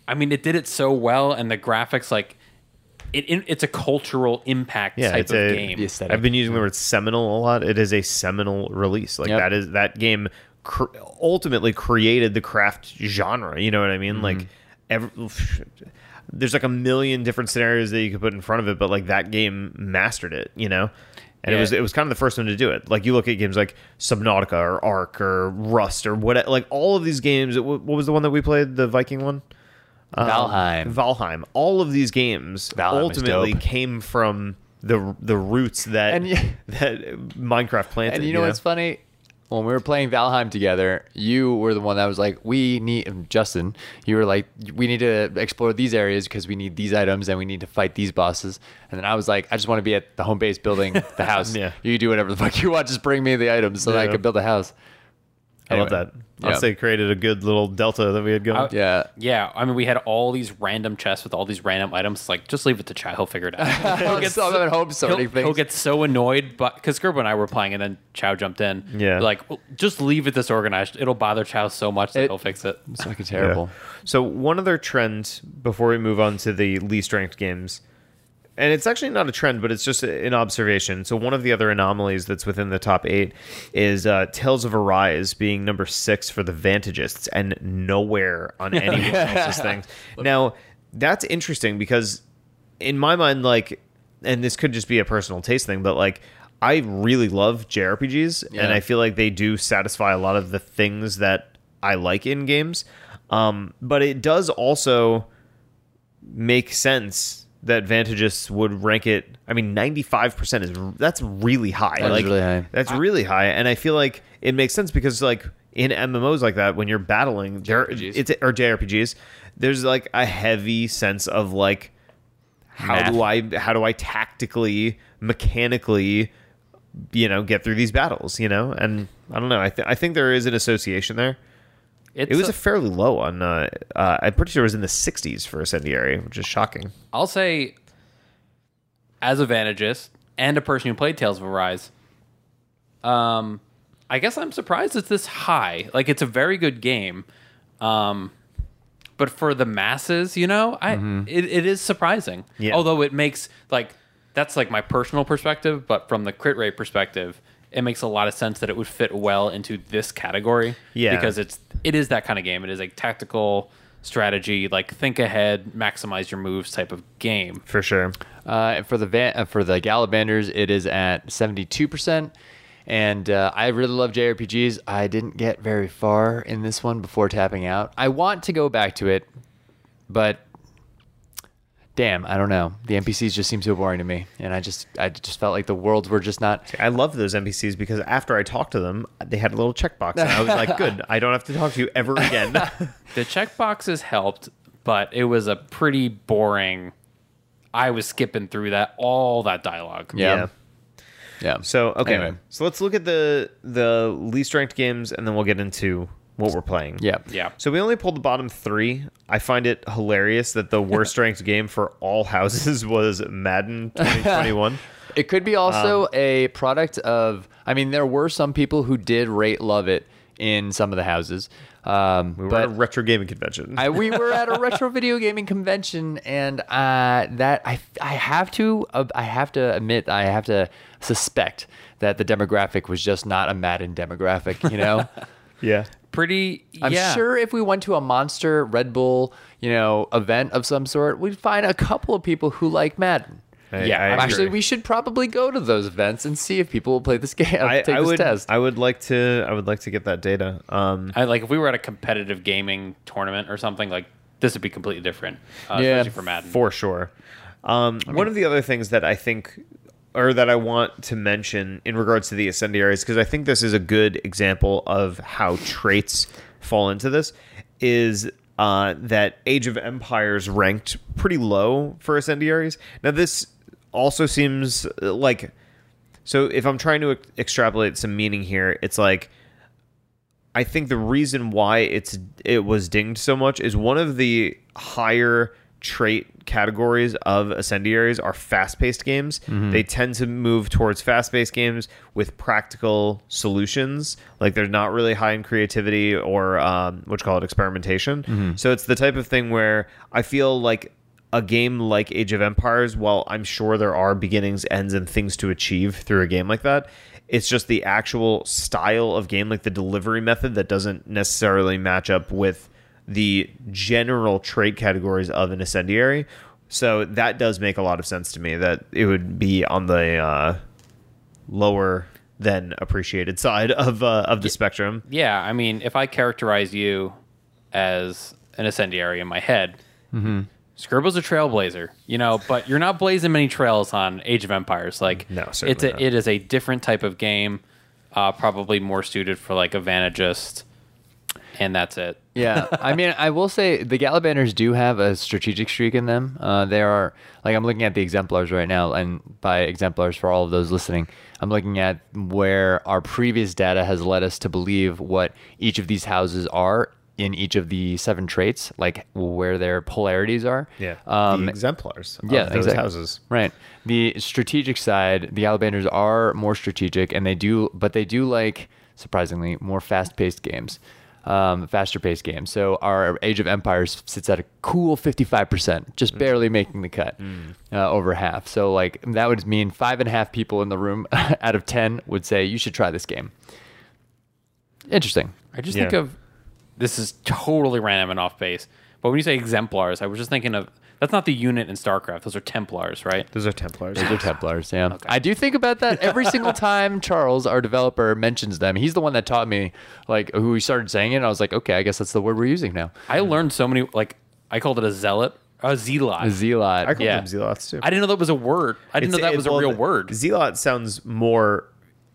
I mean, it did it so well, and the graphics like it, it it's a cultural impact yeah, type it's of a. game. The aesthetic. I've been using the word seminal a lot. It is a seminal release. Like Yep. that is that game cr- ultimately created the craft genre. You know what I mean? Mm-hmm. Like every, there's like a million different scenarios that you could put in front of it, but like that game mastered it. You know. And it was it was kind of the first one to do it. Like you look at games like Subnautica or Ark or Rust or what, like all of these games. What what was the one that we played? The Viking one. Um, Valheim. Valheim. All of these games Valheim ultimately came from the the roots that And that Minecraft planted. And you know what's funny? When we were playing Valheim together, you were the one that was like, "We need Justin." You were like, "We need to explore these areas because we need these items and we need to fight these bosses." And then I was like, "I just want to be at the home base building the house. Yeah. You do whatever the fuck you want. Just bring me the items so that I Yeah. can build a house." I love that. I'll yeah. say it created a good little delta that we had going. I- Yeah. Yeah, I mean, we had all these random chests with all these random items. Like, just leave it to Chow. He'll figure it out. He'll I'm so- I'm at home sorting he'll, he'll get so annoyed, but because Gerbo and I were playing, and then Chow jumped in. Yeah. like well, just leave it disorganized. It'll bother Chow so much that It- he'll fix it. It's fucking Yeah. terrible. So one other trend before we move on to the least ranked games, and it's actually not a trend, but it's just an observation. So one of the other anomalies that's within the top eight is uh, Tales of Arise being number six for the Vantagists and nowhere on anyone else's things. Now that's interesting because in my mind, like, and this could just be a personal taste thing, but like. I really love JRPGs, Yeah. and I feel like they do satisfy a lot of the things that I like in games. Um, but it does also make sense that Vantagists would rank it. I mean, ninety five percent is that's really high. That is like really high. that's really high, and I feel like it makes sense because like in MMOs like that, when you're battling, there JRPGs. it's or JRPGs, there's like a heavy sense of like how Math. do I how do I tactically mechanically you know get through these battles you know and I don't know I, th- I think there is an association there. It's It was a- a fairly low on. Uh, uh, I'm pretty sure it was in the 60s for Incendiary, which is shocking. I'll say, as a Vantagist and a person who played Tales of Arise, um, I guess I'm surprised it's this high. Like, it's a very good game, um, but for the masses, you know, I it, it is surprising. Yeah. Although it makes like that's like my personal perspective, but from the crit rate perspective. It makes a lot of sense that it would fit well into this category. Yeah. Because it's it is that kind of game. It is a tactical strategy, like think ahead, maximize your moves type of game. For sure. Uh, for the van, uh, for the Galabanders, it is at seventy two percent. And uh, I really love JRPGs. I didn't get very far in this one before tapping out. I want to go back to it, but damn, I don't know. The NPCs just seem so boring to me, and I just I just felt like the worlds were just not. I love those NPCs because after I talked to them, they had a little checkbox, and I was like, "Good, I don't have to talk to you ever again." The checkboxes helped, but it was a pretty boring. I was skipping through that all that dialogue. Yeah. Yeah. So okay, Anyway. so let's look at the the least ranked games, and then we'll get into what we're playing. Yeah. Yeah. So we only pulled the bottom three. I find it hilarious that the worst ranked game for all houses was Madden 2021. It could be also Um, a product of. I mean, there were some people who did rate love it in some of the houses. Um, We were but at a retro gaming convention. I, we were at a retro video gaming convention, and uh, that I I have to uh, I have to admit I have to suspect that the demographic was just not a Madden demographic. You know, yeah. Pretty. I'm yeah. sure if we went to a Monster Red Bull you know event of some sort, we'd find a couple of people who like Madden. I- Yeah, I I'm Actually, we should probably go to those events and see if people will play this game. I, take I this would test. I would like to I would like to get that data. Um, I like if we were at a competitive gaming tournament or something like this would be completely different. Uh, Yeah. especially for Madden. for sure. Um, one of the other things that I think, or that I want to mention in regards to the Ascendiaries, because I think this is a good example of how traits fall into this, is uh, that Age of Empires ranked pretty low for Ascendiaries. Now, this also seems uh, like. So, if I'm trying to ex- extrapolate some meaning here, it's like. I think the reason why it's it was dinged so much is one of the higher trait categories of ascendiaries are fast-paced games. They tend to move towards fast-paced games with practical solutions. Like they're not really high in creativity or um, what you call it experimentation. So it's the type of thing where I feel like a game like Age of Empires, while I'm sure there are beginnings, ends, and things to achieve through a game like that, it's just the actual style of game, like the delivery method, that doesn't necessarily match up with the general trait categories of an incendiary. So that does make a lot of sense to me that it would be on the uh, lower than appreciated side of uh, of the spectrum. Yeah, I mean, if I characterize you as an incendiary in my head, Mm-hmm. Scribble's a trailblazer, you know, but you're not blazing many trails on Age of Empires. Like, No, it's a, not. it is a different type of game, uh, probably more suited for like a Vantagist, and that's it. yeah, I mean, I will say the Galabanders do have a strategic streak in them. Uh, they are like I'm looking at the exemplars right now, and by exemplars for all of those listening, I'm looking at where our previous data has led us to believe what each of these houses are in each of the seven traits, like where their polarities are. Yeah, Um, the exemplars. Of yeah, those exactly. houses. Right. The strategic side, the Galabanders are more strategic, and they do, but they do like surprisingly more fast-paced games. Um, faster paced game. So our Age of Empires sits at a cool 55%, just barely making the cut, uh, over half. So like that would mean five and a half people in the room out of 10 would say you should try this game. Interesting. I just Yeah. think of this is totally random and off base. But when you say exemplars, I was just thinking of that's not the unit in StarCraft. Those are Templars, right? Those are Templars. Those are Templars, yeah. I do think about that every single time Charles, our developer, mentions them. He's the one that taught me, like, who he started saying it. And I was like, okay, I guess that's the word we're using now. I learned so many. Like I called it a zealot, a zealot. A zealot. I call Yeah. them zealots too. I didn't know that was a word. I didn't know It's- that was it- a real word. Zealot sounds more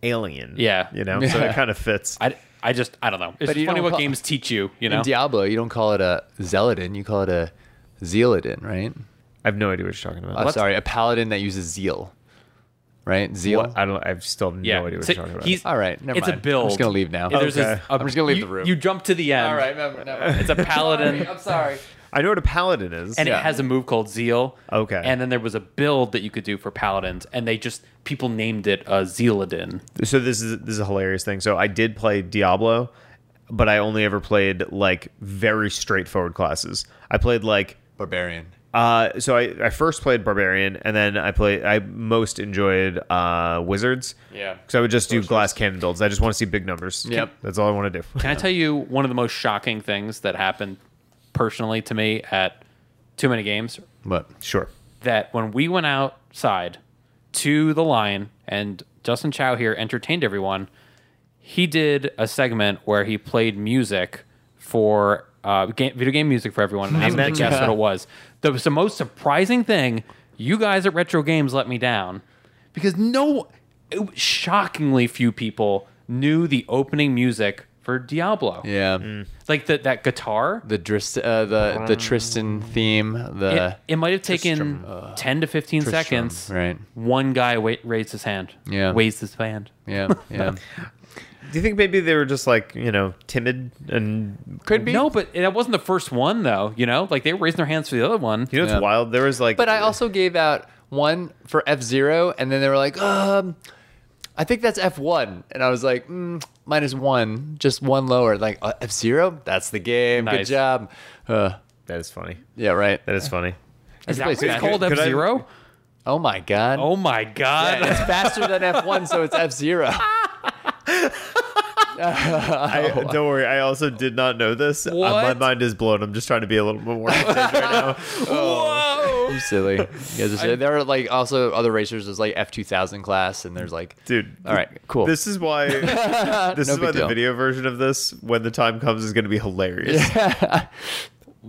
alien. Yeah. You know, so it kind of fits. I, I just I don't know. It's But you funny what call- games teach you. You know. In Diablo, you don't call it a zealotin, you call it a zealotin, right? I have no idea what you're talking about. Uh, sorry, a paladin that uses zeal, right? Zeal. What? I don't. I still have yeah. no idea what So you're talking about. he's- All right, never it's mind. a build. I'm just gonna leave now. Yeah, there's Okay. this- a- I'm just gonna leave you- the room. You jump to the end. All right, never, never mind. It's a paladin. I'm sorry. I know what a paladin is. and Yeah. it has a move called Zeal. Okay. And then there was a build that you could do for paladins, and they just people named it a Zealadin. so this is this is a hilarious thing. So I did play Diablo, but I only ever played like very straightforward classes. I played like Barbarian. uh so I, I first played barbarian and then I played I most enjoyed uh wizards. Yeah. Cuz I would just do glass cannon builds. I just want to see big numbers. Yep. That's all I want to do. Can I tell you one of the most shocking things that happened personally to me at too many games? What? sure. That when we went outside to the line and Justin Chow here entertained everyone, he did a segment where he played music for uh, game, video game music for everyone. And I was going to guess that. what it was. The, the most surprising thing, you guys at Retro Games let me down because no, it, shockingly few people knew the opening music for Diablo. Yeah. Like the, that guitar. The Drist, uh, the the Tristan theme. The It, it might have taken 10 to 15 Tristram, seconds. right. One guy wa- raised his hand. Yeah. Raised his hand. yeah yeah. Do you think maybe they were just like, you know, timid and Could be. No, but that wasn't the first one, though. You know, like they were raising their hands for the other one. you know it's Yeah. wild? There was like But I also gave out one for F Zero, and then they were like, um, I think that's F one, and I was like, mm, minus one, just one lower. Like uh, F Zero, that's the game. Good job. Uh, that is funny. yeah, right. That is funny. Is that Could- what it's called F Zero? Oh my god. Oh my God. Yeah, it's faster than F one, so it's F Zero. I, don't worry. I also did not know this. Uh, my What? mind is blown. I'm just trying to be a little bit more contained right now. Whoa. You silly. You guys are silly. there are like also other racers. There's like F two thousand class, and there's like, Dude. all right, cool. This is why this No is big why the deal. video version of this, when the time comes, is going to be hilarious.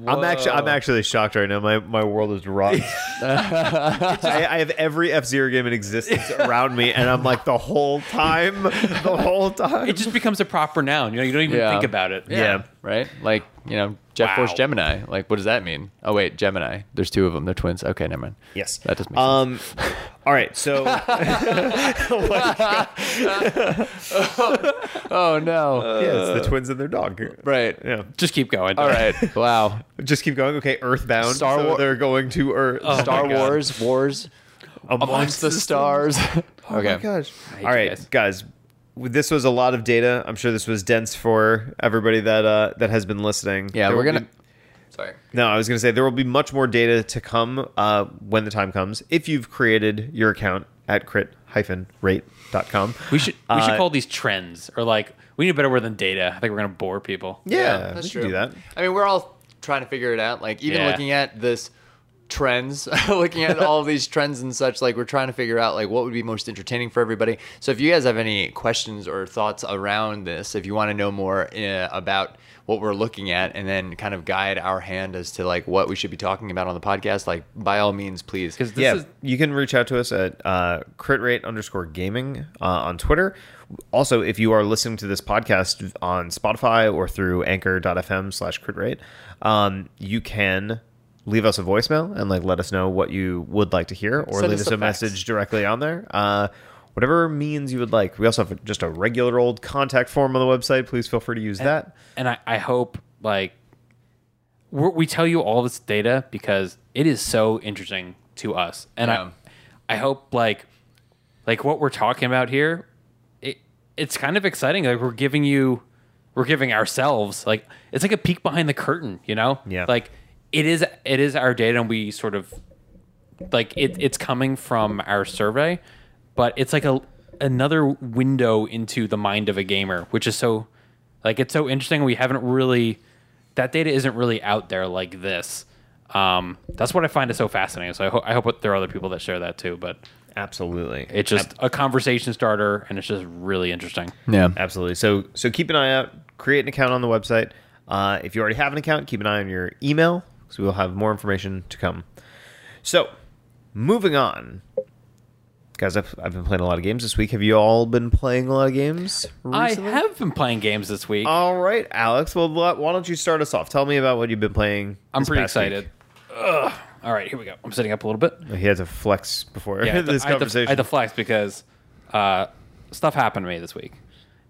I'm actually I'm actually shocked right now. My my world is rocked. I, I have every F Zero game in existence around me, and I'm like the whole time, the whole time. It just becomes a proper noun. You know, you don't even Yeah. think about it. Yeah. right? Like you know, Jet Wow. Force Gemini. Like, what does that mean? Oh wait, Gemini. There's two of them. They're twins. Okay, never mind. yes, That doesn't make um, sense. all right, so Oh no. yeah, it's the twins and their dog. right. Yeah, Just keep going. All right. Wow. just keep going. Okay, Earthbound. Star so War- they're going to Earth. Star. Wars. Wars amongst the stars. Oh okay. my gosh! hate All you right, guys. guys. This was a lot of data. I'm sure this was dense for everybody that uh, that has been listening. Yeah, There we're gonna. Be- Sorry. no, I was going to say there will be much more data to come uh, when the time comes. If you've created your account at crit-rate.com. We should we should Uh, call these trends or like we need a better word than data. I think we're gonna bore people. Yeah, that's we true. do that. I mean, we're all trying to figure it out. Like, even Yeah. looking at this trends, looking at all of these trends and such, like, we're trying to figure out, like, what would be most entertaining for everybody. So, if you guys have any questions or thoughts around this, if you want to know more uh, about what we're looking at and then kind of guide our hand as to, like, what we should be talking about on the podcast, like, by all means, please. Because this yeah, is you can reach out to us at uh, critrate underscore gaming uh, on Twitter. Also, if you are listening to this podcast on Spotify or through anchor.fm slash critrate, um, you can leave us a voicemail and like let us know what you would like to hear or Send leave us us a facts. message directly on there. Uh, whatever means you would like. We also have just a regular old contact form on the website. Please feel free to use that. and I, I hope like we're, we tell you all this data because it is so interesting to us and Yeah. I I hope like like what we're talking about here it it's kind of exciting like we're giving you we're we're giving ourselves like it's like a peek behind the curtain, you know? Yeah. Like it is it is our data and we sort of like it, it's coming from our survey, but it's like a another window into the mind of a gamer, which is so like it's so interesting. We haven't really that data isn't really out there like this. Um, that's what I find is so fascinating. So I, ho- I hope there are other people that share that too. But Absolutely. it's just a conversation starter, and it's just really interesting. Yeah. Absolutely. So so keep an eye out. Create an account on the website. Uh, if you already have an account, keep an eye on your email because we will have more information to come. So moving on, guys. I've, I've been playing a lot of games this week. Have you all been playing a lot of games? Recently? I have been playing games this week. All right, Alex. Well, why why don't you start us off? Tell me about what you've been playing. I'm this pretty past week. excited. Ugh. All right, here we go. I'm sitting up a little bit. He had to flex before Yeah, had to- this I had to- conversation. I had to flex because uh, stuff happened to me this week.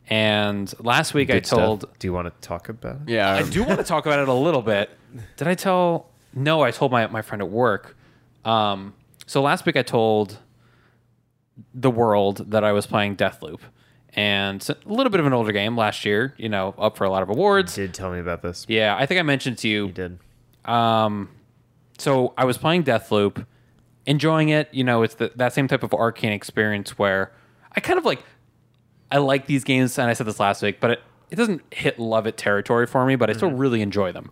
And last week I Good stuff. told Do you want to talk about it? Yeah. I do want to talk about it a little bit. Did I tell? No, I told my, my friend at work. Um, so last week I told the world that I was playing Deathloop. And a little bit of an older game last year, you know, up for a lot of awards. Did tell me about this? Yeah, I think I mentioned to you. You did. Um, so I was playing Deathloop, enjoying it. You know, it's the, that same type of arcane experience where I kind of like, I like these games, and I said this last week, but it, it doesn't hit love it territory for me, but I still really enjoy them.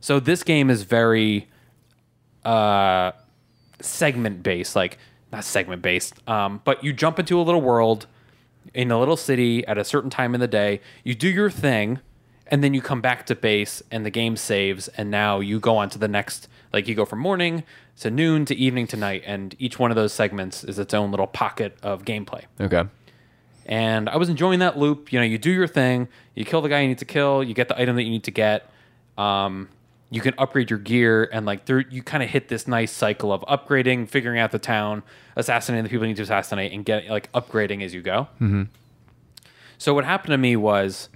So this game is very uh, segment based, like not segment based, um, but you jump into a little world in a little city at a certain time in the day. You do your thing, and then you come back to base, and the game saves, and now you go on to the next. Like you go from morning to noon to evening to night, and each one of those segments is its own little pocket of gameplay. Okay. And I was enjoying that loop. You know, you do your thing, you kill the guy you need to kill, you get the item that you need to get. Um, you can upgrade your gear, and like there, you kind of hit this nice cycle of upgrading, figuring out the town, assassinating the people you need to assassinate, and get like upgrading as you go. Mm-hmm. So what happened to me was,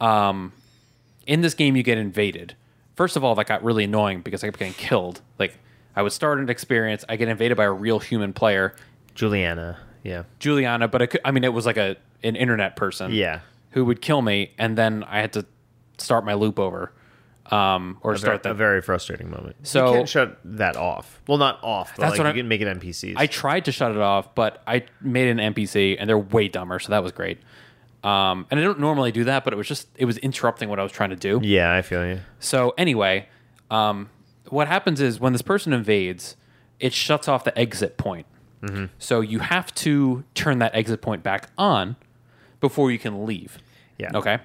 um, in this game you get invaded. First of all, that got really annoying because I kept getting killed. Like I would start an experience, I get invaded by a real human player, Juliana. Yeah. Juliana, but it could, I mean, it was like a an internet person, Yeah. who would kill me, and then I had to start my loop over, um, or A, ver- start a that. very frustrating moment. So- you can't shut that off. Well, not off, but That's like what you I- can make it NPCs. I tried to shut it off, but I made an NPC, and they're way dumber, so that was great. Um, and I don't normally do that, but it was just it was interrupting what I was trying to do. yeah, I feel you. So anyway, um, what happens is when this person invades, it shuts off the exit point. So you have to turn that exit point back on before you can leave. Yeah. Okay.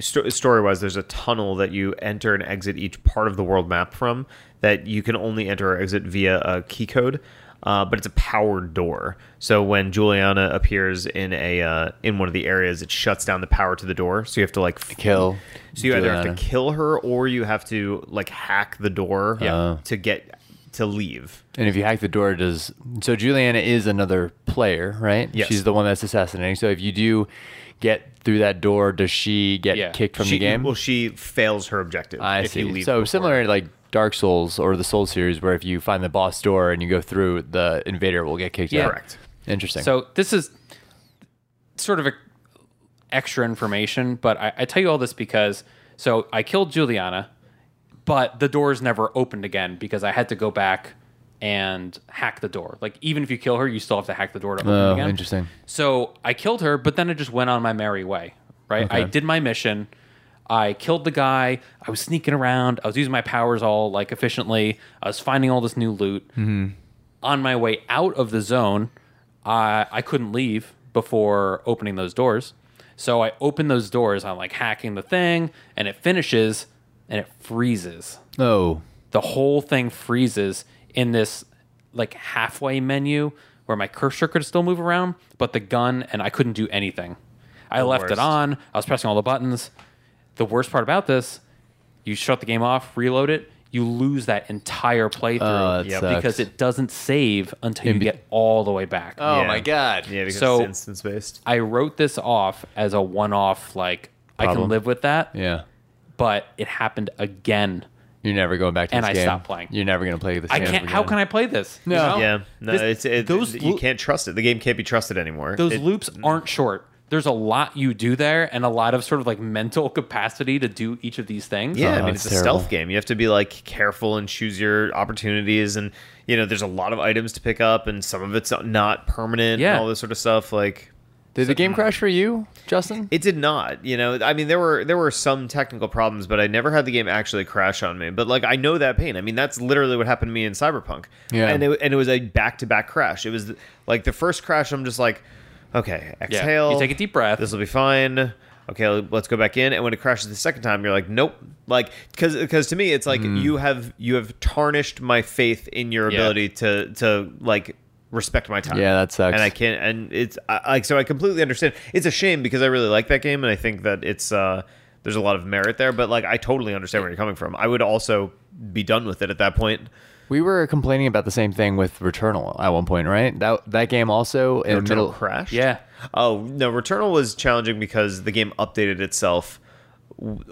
Sto- story wise, there's a tunnel that you enter and exit each part of the world map from that you can only enter or exit via a key code. Uh, but it's a powered door, so when Juliana appears in a uh, in one of the areas, it shuts down the power to the door. So you have to like f- Kill. So you either have to kill her or you have to like hack the door Yeah. to get to leave. And if you hack the door, does so Juliana is another player, right? Yes. She's the one that's assassinating. So if you do get through that door, does she get Yeah. kicked from she, the game? Well, she fails her objective. I if see. You leave so before. similar to like Dark Souls or the Soul series, where if you find the boss door and you go through, the invader will get kicked Yeah. out. Correct. Interesting. So this is sort of a extra information, but I, I tell you all this because so I killed Juliana, but the doors never opened again because I had to go back and hack the door. Like even if you kill her, you still have to hack the door to open oh, again. interesting. So I killed her, but then I just went on my merry way. Right? Okay. I did my mission. I killed the guy. I was sneaking around. I was using my powers all like efficiently. I was finding all this new loot. Mm-hmm. On my way out of the zone, I I couldn't leave before opening those doors. So I open those doors. I'm like hacking the thing, and it finishes, and it freezes Oh, the whole thing freezes in this like halfway menu where my cursor could still move around, but the gun and I couldn't do anything. I left worst. it on. I was pressing all the buttons. The worst part about this, you shut the game off, reload it, you lose that entire playthrough oh, that Yep. because it doesn't save until you get all the way back. Oh Yeah. my god. Yeah, because So- it's instance based. I wrote this off as a one-off like I can live with that, Yeah. but it happened again. You're never going back to And this I game. stopped playing. You're never going to play this I game. can't how can I play this? You No. know? Yeah, no, This- it's it, those you lo- can't trust it. The game can't be trusted anymore. those It- loops aren't short. there's a lot you do there and a lot of sort of like mental capacity to do each of these things. Yeah, I Oh, mean it's it's a stealth game. You have to be like careful and choose your opportunities, and you know there's a lot of items to pick up, and some of it's not permanent, Yeah. and all this sort of stuff. Like Did the game crash for you, Justin? it did not. You know, I mean there were there were some technical problems, but I never had the game actually crash on me. But like I know that pain. I mean that's literally what happened to me in Cyberpunk. Yeah. and it, and it was a back to back crash. It was like the first crash. I'm just like, okay, Yeah. exhale. You take a deep breath. This will be fine. Okay, let's go back in. And when it crashes the second time, you're like, nope. Like, because because to me, it's like hmm. you have you have tarnished my faith in your Yeah. ability to to like respect my time. Yeah, that sucks. And I can't. And it's I, like so. I completely understand. It's a shame because I really like that game, and I think that it's uh there's a lot of merit there. But like, I totally understand where you're coming from. I would also be done with it at that point. We were complaining about the same thing with Returnal at one point, right? That that game also in the Returnal middle crashed. Yeah. Oh no, Returnal was challenging because the game updated itself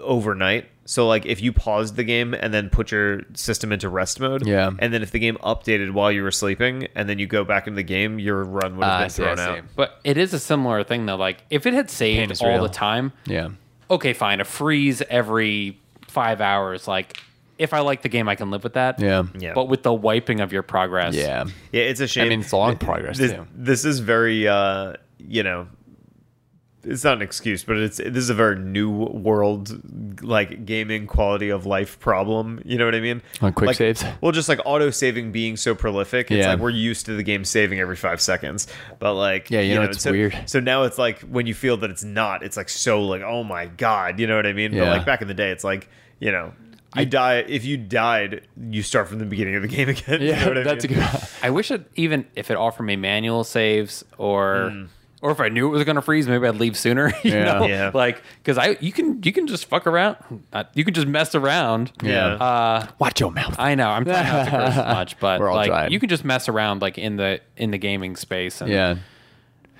overnight. So like if you paused the game and then put your system into rest mode, Yeah. and then if the game updated while you were sleeping and then you go back into the game, your run would have I been see, thrown out. But it is a similar thing though. Like if it had saved all real. the time, Yeah. okay, fine. A freeze every five hours, like if I like the game, I can live with that. Yeah. Yeah. But with the wiping of your progress, Yeah. Yeah, it's a shame. I mean, it's long progress, This, too. this is very, uh, you know, it's not an excuse, but it's this is a very new world like gaming quality of life problem. You know what I mean? On quick Like- saves? Well, just like auto saving being so prolific, it's Yeah. like we're used to the game saving every five seconds. But like, Yeah, you know, it's so, weird. So now it's like when you feel that it's not, it's like so like, oh my god, you know what I mean? But like back in the day, it's like you know. You die if you died, you start from the beginning of the game again. you Yeah, know what I that's mean? a good. I wish it even if it offered me manual saves or Hmm. Or if I knew it was going to freeze, maybe I'd leave sooner. You Yeah. know, Yeah. like because I you can you can just fuck around, uh, you can just mess around. Yeah. Uh, Watch your mouth. I know I'm trying not to curse as much, but We're all like trying. you can just mess around like in the in the gaming space. And, Yeah.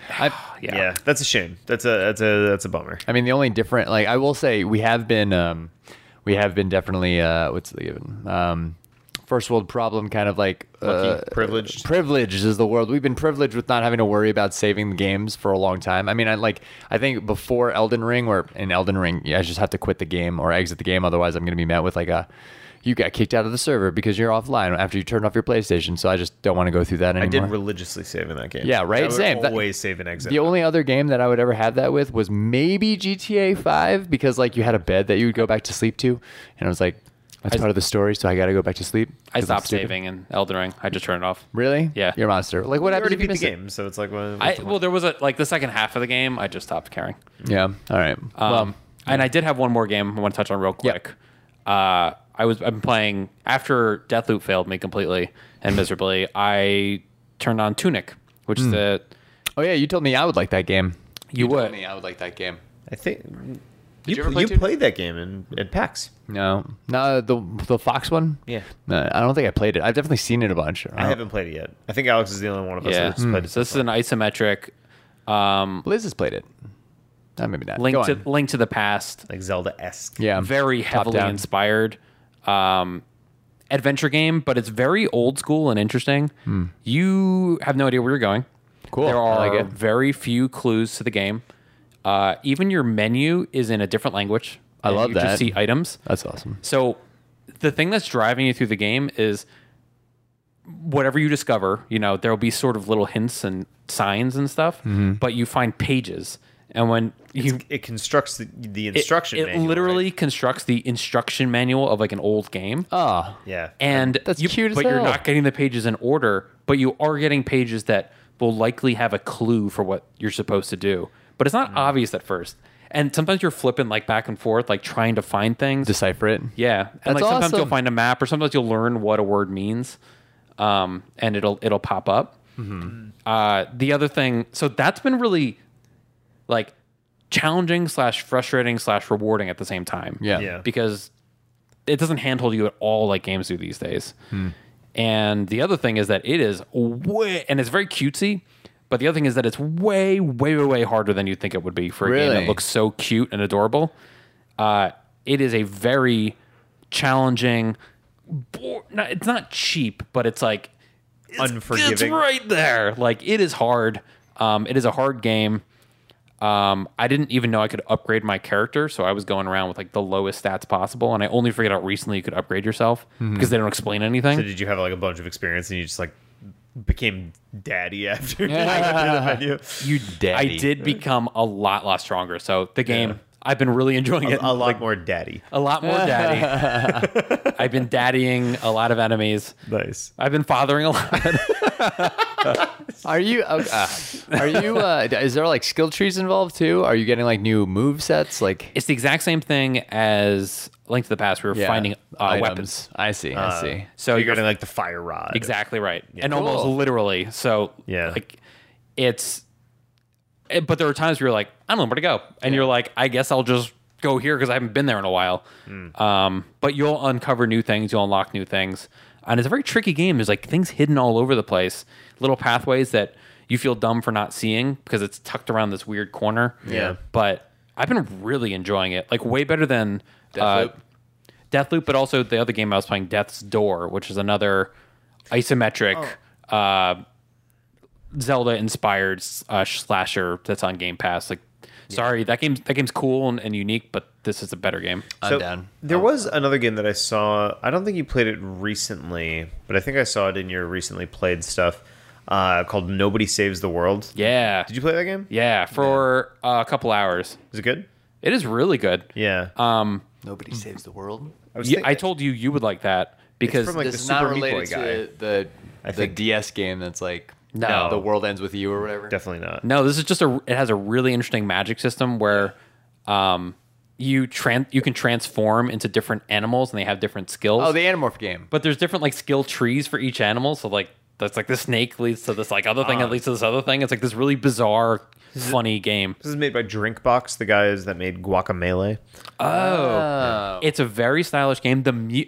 I, yeah, yeah. that's a shame. That's a that's a that's a bummer. I mean, the only different, like I will say, we have been, um, we have been definitely, uh, what's the given, um, first world problem, kind of like Lucky, uh, privileged. Privileged is the world. We've been privileged with not having to worry about saving the games for a long time. I mean, I like, I think before Elden Ring, or in Elden Ring, yeah, I just have to quit the game or exit the game, otherwise I'm going to be met with like a. You got kicked out of the server because you're offline after you turned off your PlayStation. So I just don't want to go through that anymore. I did religiously save in that game. Yeah, right? I Same. That- Always save and exit. The only other game that I would ever have that with was maybe GTA 5 because like you had a bed that you would go back to sleep to and I was like that's I- part of the story so I got to go back to sleep. I'm stopped saving in Elden Ring. I just turned it off. Really? Yeah. You're a monster. Like what I happens already if you beat the miss it? game, so it's like, well, I the well, there was a like the second half of the game. I just stopped caring. Yeah. All right. Um, well, and I did have one more game I want to touch on real quick. Uh, I was I've been playing after Deathloop failed me completely and miserably. I turned on Tunic, which Hmm. is the oh yeah, you told me I would like that game. you, told would me I would like that game. I think Did you, you ever play you played that game in, in PAX. No. No, the the Fox one? Yeah. No, I don't think I played it. I've definitely seen it a bunch. I haven't played it yet. I think Alex is the only one of us yeah. that's played it. So this is an isometric um, Liz has played it. Uh, maybe not. link Go to on. link to the past. like Zelda esque. yeah. very heavily inspired um, adventure game, but it's very old school and interesting. You have no idea where you're going. Hmm. Cool. There are like very few clues to the game. Uh, even your menu is in a different language. I love you that. Just see items. That's awesome. So the thing that's driving you through the game is whatever you discover, you know, there'll be sort of little hints and signs and stuff, Mm-hmm. but you find pages. And when you It constructs the, the instruction it, manual, literally right? constructs the instruction manual of like an old game. Oh. Yeah. and That's you, cute as but you're not getting the pages in order, but you are getting pages that will likely have a clue for what you're supposed to do. But it's not obvious at first. And sometimes you're flipping like back and forth, like trying to find things. Decipher it. yeah, and That's like sometimes you'll find a map, or sometimes you'll learn what a word means, um, and it'll it'll pop up. Mm-hmm. Uh, the other thing, so that's been really like challenging slash frustrating slash rewarding at the same time. Yeah. Yeah. because it doesn't handhold you at all like games do these days. Hmm. And the other thing is that it is way, and it's very cutesy. But the other thing is that it's way, way, way, way harder than you think it would be for a game Really? that looks so cute and adorable. Uh, it is a very challenging. Bo- it's not cheap, but it's like it's, Unforgiving. It's right there. Like it is hard. Um, it is a hard game. Um, I didn't even know I could upgrade my character, so I was going around with like the lowest stats possible, and I only figured out recently you could upgrade yourself because they don't explain anything. So did you have like a bunch of experience and you just like became daddy after you went through the menu? You I did become a lot, lot stronger. So the game, I've been really enjoying it. A lot like, more daddy. a lot more daddy. I've been daddying a lot of enemies. Nice. I've been fathering a lot. Are you? Uh, uh, are you? Uh, is there like skill trees involved too? Are you getting like new move sets? Like it's the exact same thing as Link to the Past. We were yeah, finding uh, weapons. I see. I see. So you're you're getting like the fire rod. exactly right, and Cool. almost literally. So Yeah. like it's. But there were times where you're like, I don't know where to go, and you're like, I guess I'll just go here because I haven't been there in a while. Um, but you'll uncover new things, you'll unlock new things, and it's a very tricky game. There's like things hidden all over the place, little pathways that you feel dumb for not seeing because it's tucked around this weird corner. Yeah. But I've been really enjoying it, like way better than Deathloop? Uh, Deathloop, but also the other game I was playing, Death's Door, which is another isometric uh, Zelda inspired uh, slasher that's on Game Pass. Like, sorry, that game's that game's cool and, and unique, but this is a better game. I'm So, down. There was another game that I saw. I don't think you played it recently, but I think I saw it in your recently played stuff uh, called Nobody Saves the World. Yeah, Did you play that game? yeah, for uh, a couple hours. Is it good? It is really good. Yeah. Um, Nobody saves the world. I, was yeah, I told you you would like that because from, like, this the is not Super Meat related to the I the DS game that's like No. the world ends with you or whatever. definitely not. No, this is just a. It has a really interesting magic system where, um, you tran you can transform into different animals and they have different skills. Oh, the Animorph game. but there's different like skill trees for each animal. So like that's like the snake leads to this like other thing that leads to this other thing. It's like this really bizarre, funny game. This is made by Drinkbox, the guys that made Guacamelee. Oh, It's a very stylish game. The mu-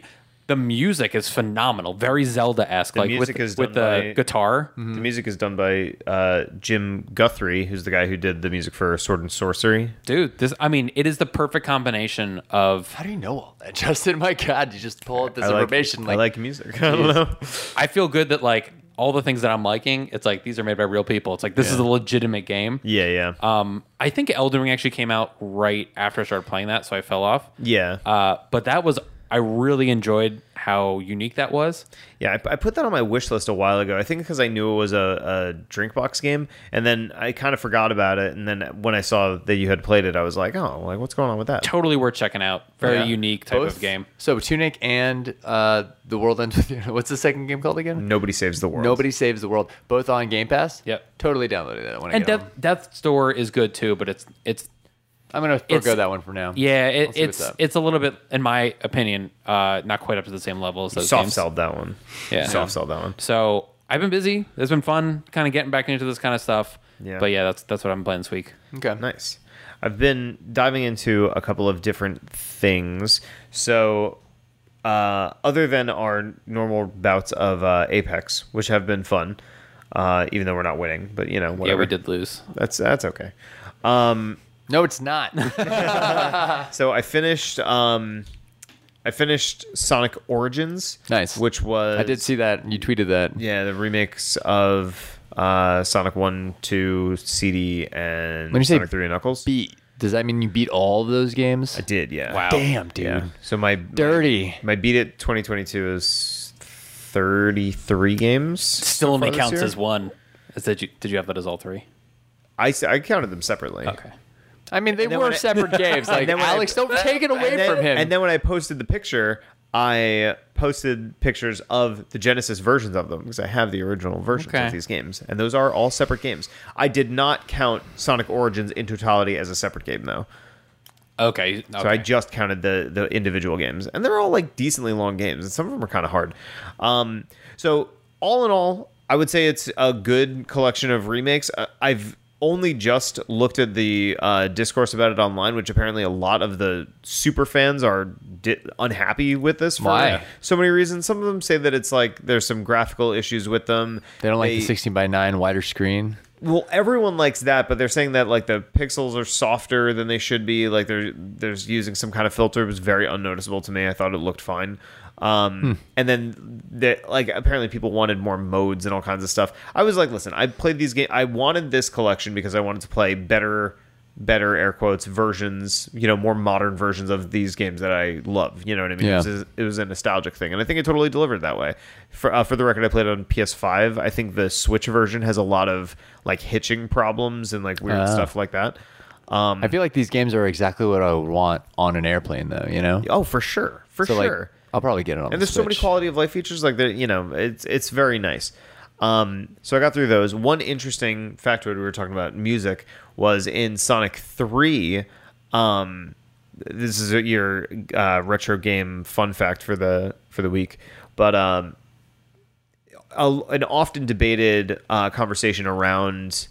the music is phenomenal, very Zelda esque. Like music with, is with done the by- guitar. The music is done by uh, Jim Guthrie, who's the guy who did the music for Sword and Sworcery. Dude, this I mean, it is the perfect combination of how do you know all that, Justin? My God, you just pull out this I like, information. I like music. I don't know. I feel good that like all the things that I'm liking, it's like these are made by real people. It's like this is a legitimate game. Yeah, yeah, Um, I think Elden Ring actually came out right after I started playing that, so I fell off. yeah. Uh, but that was I really enjoyed how unique that was. Yeah, I, I put that on my wish list a while ago. I think because I knew it was a, a Drinkbox game, and then I kind of forgot about it. And then when I saw that you had played it, I was like, oh, like what's going on with that? Totally worth checking out. Very Yeah. unique type Both- of game. So Tunic and uh, the world ends with you. What's the second game called again? Nobody saves the world. Nobody saves the world. Both on Game Pass. Yep. Totally downloaded that one. And get Death. Death's Door is good too, but it's it's I'm gonna it's- forego that one for now. yeah, it, it's it's a little bit, in my opinion, uh, not quite up to the same level as those soft games. sold that one. Yeah. soft sold that one. So I've been busy. It's been fun, kind of getting back into this kind of stuff. Yeah. But yeah, that's that's what I'm playing this week. Okay. Nice. I've been diving into a couple of different things. So, uh, other than our normal bouts of uh, Apex, which have been fun, uh, even though we're not winning, but you know, whatever. Yeah, we did lose. That's that's okay. Um, No, it's not. so I finished. Um, I finished Sonic Origins. Nice. Which was I did see that. You tweeted that. Yeah, the remix of uh, Sonic One, Two, CD, and When you say Sonic Three and Knuckles. Beat. Does that mean you beat all of those games? I did, yeah. Wow. Damn, dude. Yeah. So my Dirty. My, my beat it 2022 is 33 games. Still only counts year. as one. Is that you? Did you have that as all three? I, I counted them separately. Okay. I mean, they were separate games. Like when I- Alex, don't take it away then, from him. And then when I posted the picture, I posted pictures of the Genesis versions of them because I have the original versions Okay. of these games, and those are all separate games. I did not count Sonic Origins in totality as a separate game, though. Okay. okay. So I just counted the the individual games, and they're all like decently long games, and some of them are kind of hard. Um, so all in all, I would say it's a good collection of remakes. Uh, I've only just looked at the uh, discourse about it online, which apparently a lot of the super fans are di- unhappy with this for Why? so many reasons. Some of them say that it's like there's some graphical issues with them. they don't like the 16 by 9 wider screen. Well, everyone likes that, but they're saying that like the pixels are softer than they should be. Like they're there's using some kind of filter. It was very unnoticeable to me. I thought it looked fine. Um, and then that like apparently people wanted more modes and all kinds of stuff. I was like, listen, I played these games. I wanted this collection because I wanted to play better better air quotes versions, you know, more modern versions of these games that I love. You know what I mean? Yeah. It, was, it was a nostalgic thing, and I think it totally delivered that way. For uh, for the record, I played it on PS5. I think the Switch version has a lot of like hitching problems and like weird Ah. stuff like that. Um, I feel like these games are exactly what I would want on an airplane, though. You know, oh, for sure, for so sure. like I'll probably get it on. and the there's so many quality of life features like that you know it's it's very nice um, so i got through those one interesting factoid we were talking about music was in sonic 3 um, this is your uh, retro game fun fact for the for the week but um, a, an often debated uh, conversation around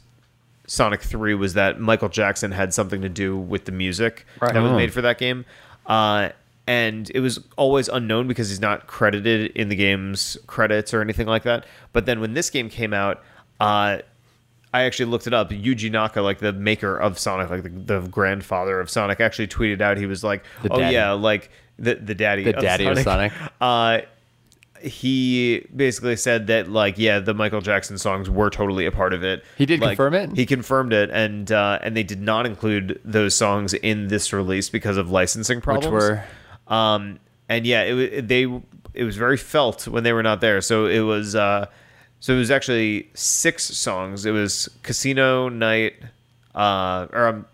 Sonic 3 was that Michael Jackson had something to do with the music Right. that was Oh. made for that game. Uh, and it was always unknown because he's not credited in the game's credits or anything like that. But then when this game came out, uh, I actually looked it up. Yuji Naka, like the maker of Sonic, like the, the grandfather of Sonic, actually tweeted out he was like, The "Oh daddy. yeah, like the the daddy, The daddy of Sonic. Uh, he basically said that like yeah the michael jackson songs were totally a part of it He did Like, confirm it? he confirmed it and uh and they did not include those songs in this release because of licensing problems Which were? Um and yeah it, they it was very felt when they were not there. So it was uh so it was actually six songs. It was casino night uh or um,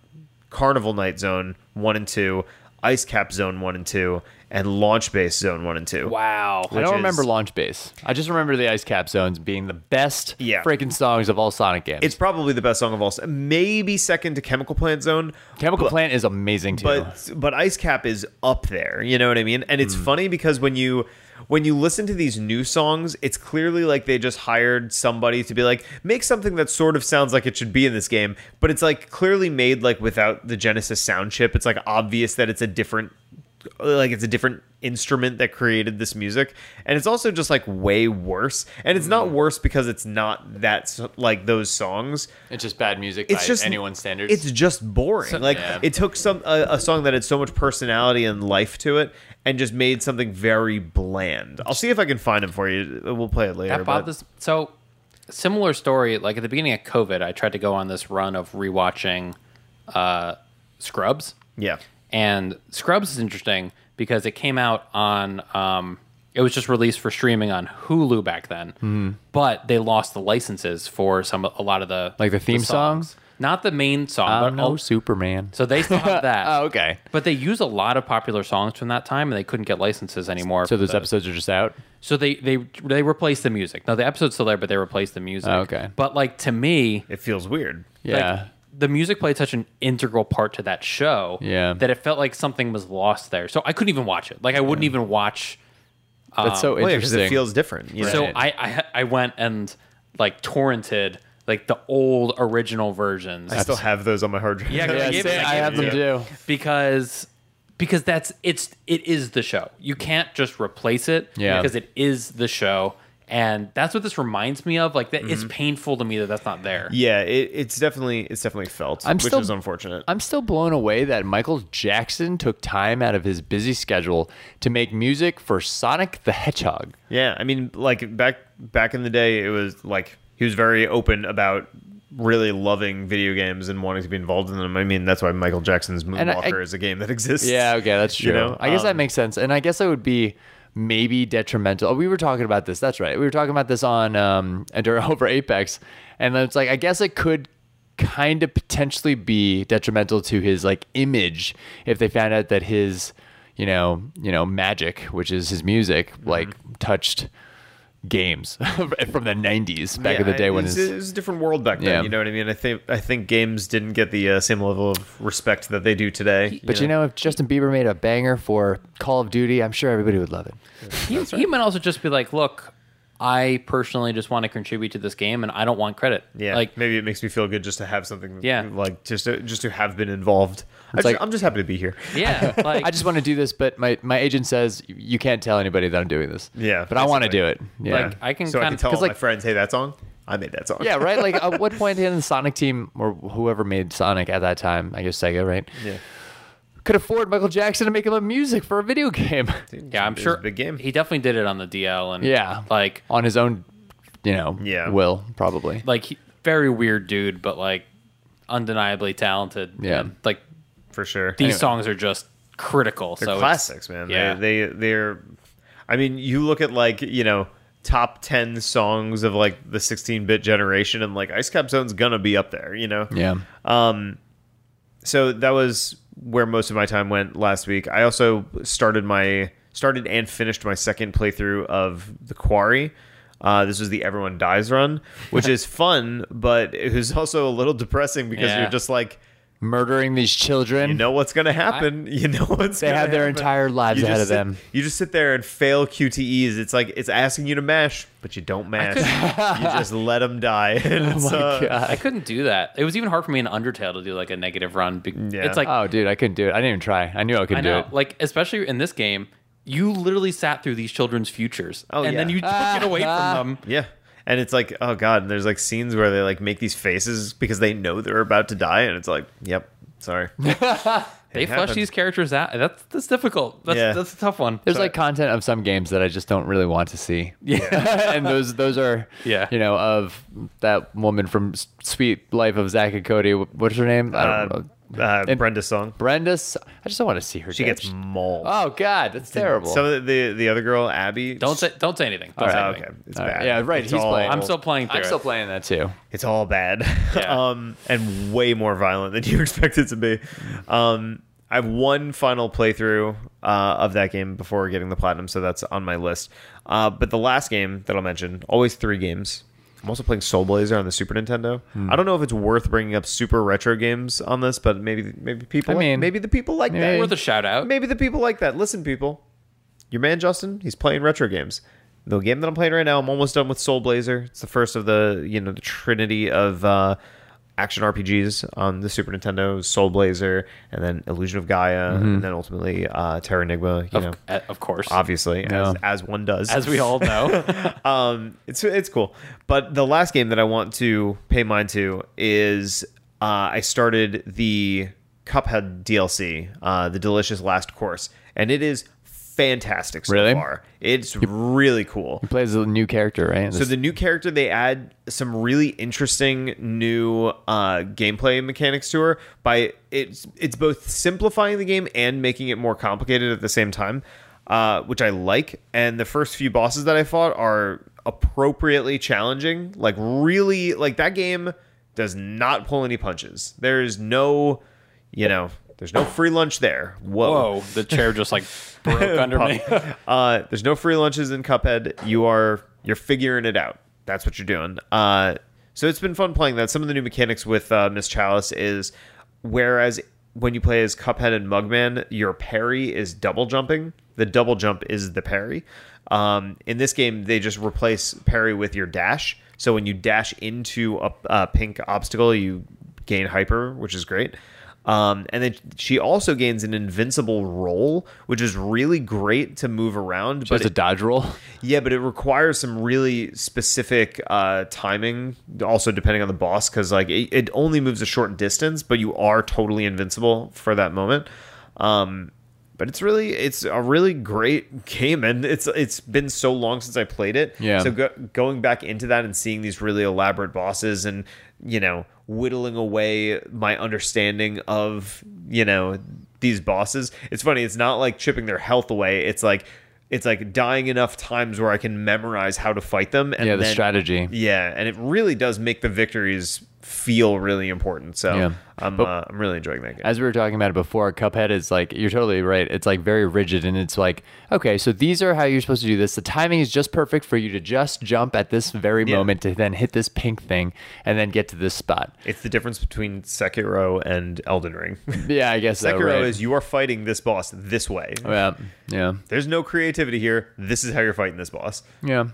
carnival night zone one and two ice cap zone one and two and launch base zone one and two Wow. I don't is- remember Launch Base. I just remember the Ice Cap Zones being the best Yeah. freaking songs of all Sonic games. It's probably the best song of all. Maybe second to Chemical Plant Zone. Chemical but, Plant is amazing too. but but Ice Cap is up there. You know what I mean? And it's hmm. funny because when you when you listen to these new songs, it's clearly like they just hired somebody to be like make something that sort of sounds like it should be in this game, but it's like clearly made like without the Genesis sound chip. It's like obvious that it's a different like it's a different instrument that created this music and it's also just like way worse and it's not worse because it's not that like those songs it's just bad music it's by just anyone's standards. It's just boring. like yeah. it took some a, a song that had so much personality and life to it, and just made something very bland. I'll see if I can find it for you. We'll play it later. That but- this so similar story. Like at the beginning of COVID, I tried to go on this run of rewatching uh, Scrubs, yeah, and Scrubs is interesting because it came out on. Um, it was just released for streaming on Hulu back then, Mm-hmm. but they lost the licenses for some a lot of the Like the theme songs. song? not the main song, I'm but no all- Superman. so they still have that. oh, okay. But they use a lot of popular songs from that time, and they couldn't get licenses anymore. So for those episodes are just out. So they they they replaced the music. Now the episode's still there, but they replaced the music. Oh, okay. But like to me, it feels weird. Yeah. like, the music played such an integral part to that show. Yeah. That it felt like something was lost there. So I couldn't even watch it. Like I wouldn't even watch. That's um, so Well, because it feels different. You know? So I, I I went and like torrented like the old original versions. I still have those on my hard drive. Yeah, yeah, I gave see, it- I I have them too. because because that's it's it is the show. You can't just replace it Yeah. because it is the show. And that's what this reminds me of. Like that, it's Mm-hmm. painful to me that that's not there. yeah, it, it's definitely it's definitely felt, I'm which still- is unfortunate. I'm still blown away that Michael Jackson took time out of his busy schedule to make music for Sonic the Hedgehog. Yeah, I mean, like back back in the day, it was like he was very open about really loving video games and wanting to be involved in them. I mean, that's why Michael Jackson's And I- Moonwalker I- is a game that exists. Yeah, okay, that's true. You know, I guess that um, makes sense. And I guess it would be maybe detrimental. Oh, we were talking about this. That's right. We were talking about this on um and over Apex. And then it's like I guess it could kind of potentially be detrimental to his like image if they found out that his, you know, you know, magic, which is his music, Mm-hmm. like touched games from the 90s back Yeah, in the day it when was, it was a different world back then. Yeah. You know what I mean? I think I think games didn't get the uh, same level of respect that they do today. But you know, if Justin Bieber made a banger for Call of Duty, I'm sure everybody would love it. He, he might also just be like, look, I personally just want to contribute to this game and I don't want credit. yeah, Like, maybe it makes me feel good just to have something. Yeah. like just to, just to have been involved. I like- just, I'm just happy to be here. yeah. Like, I just want to do this, but my, my agent says you can't tell anybody that I'm doing this. Yeah, but I want to do it. Yeah, Like, I can so I kind can of tell all like- my friends, hey, that song, I made that song. yeah, right. Like at what point in the Sonic team or whoever made Sonic at that time, I guess Sega, right, yeah. could afford Michael Jackson to make him a music for a video game. yeah, I'm It sure a big game. He definitely did it on the DL and yeah, like on his own, you know, Yeah. will probably. like he, very weird dude, but like undeniably talented. Yeah. and, like for sure. these Anyway. songs are just critical. They're so classics, man. Yeah. They, they they're. I mean, you look at like you know top ten songs of like the 16-bit generation, and like Ice Cap Zone's gonna be up there. You know. Yeah. Um so that was where most of my time went last week. I also started my started and finished my second playthrough of the Quarry. Uh, this was the Everyone Dies run, which is fun, but it was also a little depressing because Yeah. you're just like, Murdering these children. you know what's going to happen. you know what's They gonna have their happen. entire lives You ahead just of sit- them. You just sit there and fail QTEs. It's like it's asking you to mash, but you don't mash. you just let them die. And it's, my uh, God. I couldn't do that. It was even hard for me in Undertale to do like a negative run. Yeah. It's like Oh, dude, I couldn't do it. I didn't even try. I knew I I couldn't do know, it. like especially in this game, you literally sat through these children's futures, Oh, and then you took it away from them. Yeah. And it's like, oh god, and there's like scenes where they like make these faces because they know they're about to die, and it's like, yep, sorry. They It flesh happens. these characters out. That's that's difficult. That's Yeah. that's a tough one. There's So- like content of some games that I just don't really want to see. Yeah, and those those are Yeah. you know of that woman from Suite Life of Zack and Cody. What's her name? I don't Uh, know. Uh, And- Brenda's song. Brenda. I just don't want to see her. She dead. gets mauled. Oh God, that's terrible. Some of the, the the other girl, Abby. don't say don't say anything. Don't say okay, anything. it's All right. bad. Yeah, right, It's he's all, playing. I'm still playing through I'm still it. playing that too. It's all bad. Yeah. um, and way more violent than you expect it to be. Um, I have one final playthrough uh, of that game before getting the platinum, so that's on my list. Uh, but the last game that I'll mention, always three games. I'm also playing Soul Blazer on the Super Nintendo. Hmm. I don't know if it's worth bringing up super retro games on this, but maybe maybe people. I like- mean, maybe the people like that. Worth a shout out. Maybe the people like that. Listen, people. Your man Justin, he's playing retro games. The game that I'm playing right now, I'm almost done with Soul Blazer. It's the first of the you know the trinity of uh, action RPGs on the Super Nintendo. Soul Blazer, and then Illusion of Gaia, and then ultimately uh, Terranigma. You know, Of, uh, of course, obviously Yeah. as, as one does, as we all know. um, it's it's cool. But the last game that I want to pay mine to is uh, I started the Cuphead DLC, uh, the Delicious Last Course, and it is fantastic so Really? far. It's really cool. He plays a new character, right? So the new character they add some really interesting new uh, gameplay mechanics to her by it's it's both simplifying the game and making it more complicated at the same time, uh, which I like. And the first few bosses that I fought are appropriately challenging. Like really, like that game does not pull any punches. There is no, you know, there's no free lunch there. Whoa. Whoa, the chair just like broke under me. Uh, there's no free lunches in Cuphead. You are you're figuring it out. That's what you're doing. Uh, so it's been fun playing that. Some of the new mechanics with uh, Miss Chalice is whereas when you play as Cuphead and Mugman, your parry is double jumping. The double jump is the parry. Um, in this game, they just replace parry with your dash. So when you dash into a, a pink obstacle, you gain hyper, which is great. Um, and then she also gains an invincible roll, which is really great to move around. but But it's a dodge roll. yeah, but it requires some really specific uh, timing, also depending on the boss, because like it, it only moves a short distance, but you are totally invincible for that moment. Um, but it's really it's a really great game, and it's it's been so long since I played it. Yeah. So go, going back into that and seeing these really elaborate bosses, and you know whittling away my understanding of you know these bosses. It's funny. It's not like chipping their health away. It's like it's like dying enough times where I can memorize how to fight them. And Yeah, the then- strategy. Yeah, and it really does make the victories feel really important. So Yeah. I'm But- uh, I'm really enjoying that game. As we were talking about it before, Cuphead is like you're totally right. It's like very rigid, and it's like okay, so these are how you're supposed to do this. The timing is just perfect for you to just jump at this very Yeah. moment to then hit this pink thing and then get to this spot. it's the difference between Sekiro and Elden Ring. Yeah, I guess so, Sekiro right. is you are fighting this boss this way. yeah, yeah, There's no creativity here. This is how you're fighting this boss. yeah.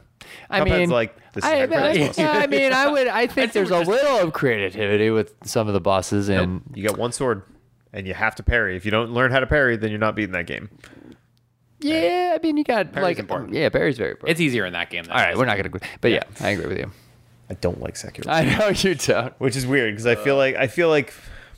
I Cuphead's mean, like, this is I, how you fight I, yeah, I mean, I would. I think there's a little of creativity with some of the bosses, and You got one sword, and you have to parry. If you don't learn how to parry, then you're not beating that game. yeah, I mean, you got Parry's like important. yeah, parry's very important. It's easier in that game. Than All it right, is. we're not gonna, but yeah, I agree with you. I don't like Sekiro. I know you don't. which is weird because I feel like I feel like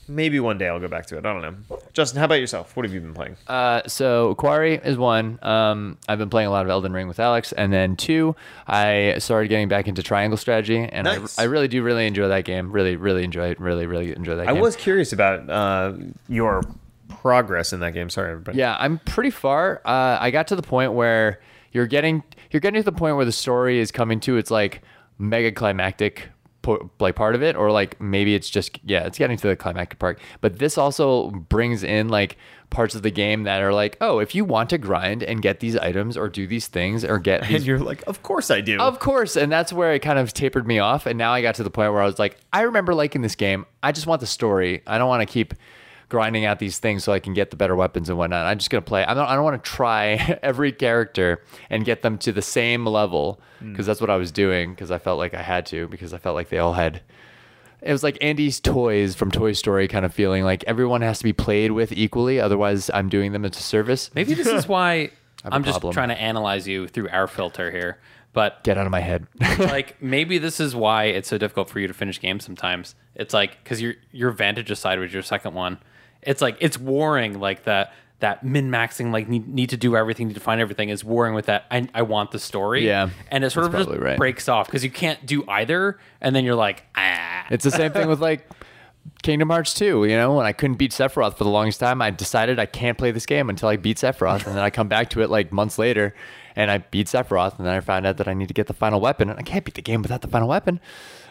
maybe one day I'll go back to it. I don't know. Justin, how about yourself? What have you been playing? Uh, so Quarry is one. Um, I've been playing a lot of Elden Ring with Alex, and then two, I started getting back into Triangle Strategy, and Nice. I, I really do really enjoy that game. Really, really enjoy it. Really, really enjoy that game. I game. was curious about uh, your progress in that game. Sorry, everybody. Yeah, I'm pretty far. Uh, I got to the point where you're getting you're getting to the point where the story is coming to its like mega climactic like part of it, or like maybe it's just yeah, it's getting to the climactic part. But this also brings in like parts of the game that are like, oh, if you want to grind and get these items or do these things or get And you're like, of course I do. of course, and that's where it kind of tapered me off. And now I got to the point where I was like, I remember liking this game. I just want the story. I don't want to keep grinding out these things so I can get the better weapons and whatnot. I'm just gonna play. I don't. I don't want to try every character and get them to the same level mm. because that's what I was doing because I felt like I had to because I felt like they all had. It was like Andy's toys from Toy Story kind of feeling like everyone has to be played with equally, otherwise I'm doing them a disservice. Maybe this is why I'm just trying to analyze you through our filter here. But Get out of my head. like maybe this is why it's so difficult for you to finish games sometimes. It's like because your your Vantagist was your second one. It's like it's warring like that that min maxing like need, need to do everything need to find everything is warring with that I, I want the story Yeah, and it sort of just right. breaks off because you can't do either and then you're like ah It's the same thing with like Kingdom Hearts 2. You know, when I couldn't beat Sephiroth for the longest time, I decided I can't play this game until I beat Sephiroth. and then I come back to it like months later and I beat Sephiroth. And then I found out that I need to get the final weapon. And I can't beat the game without the final weapon.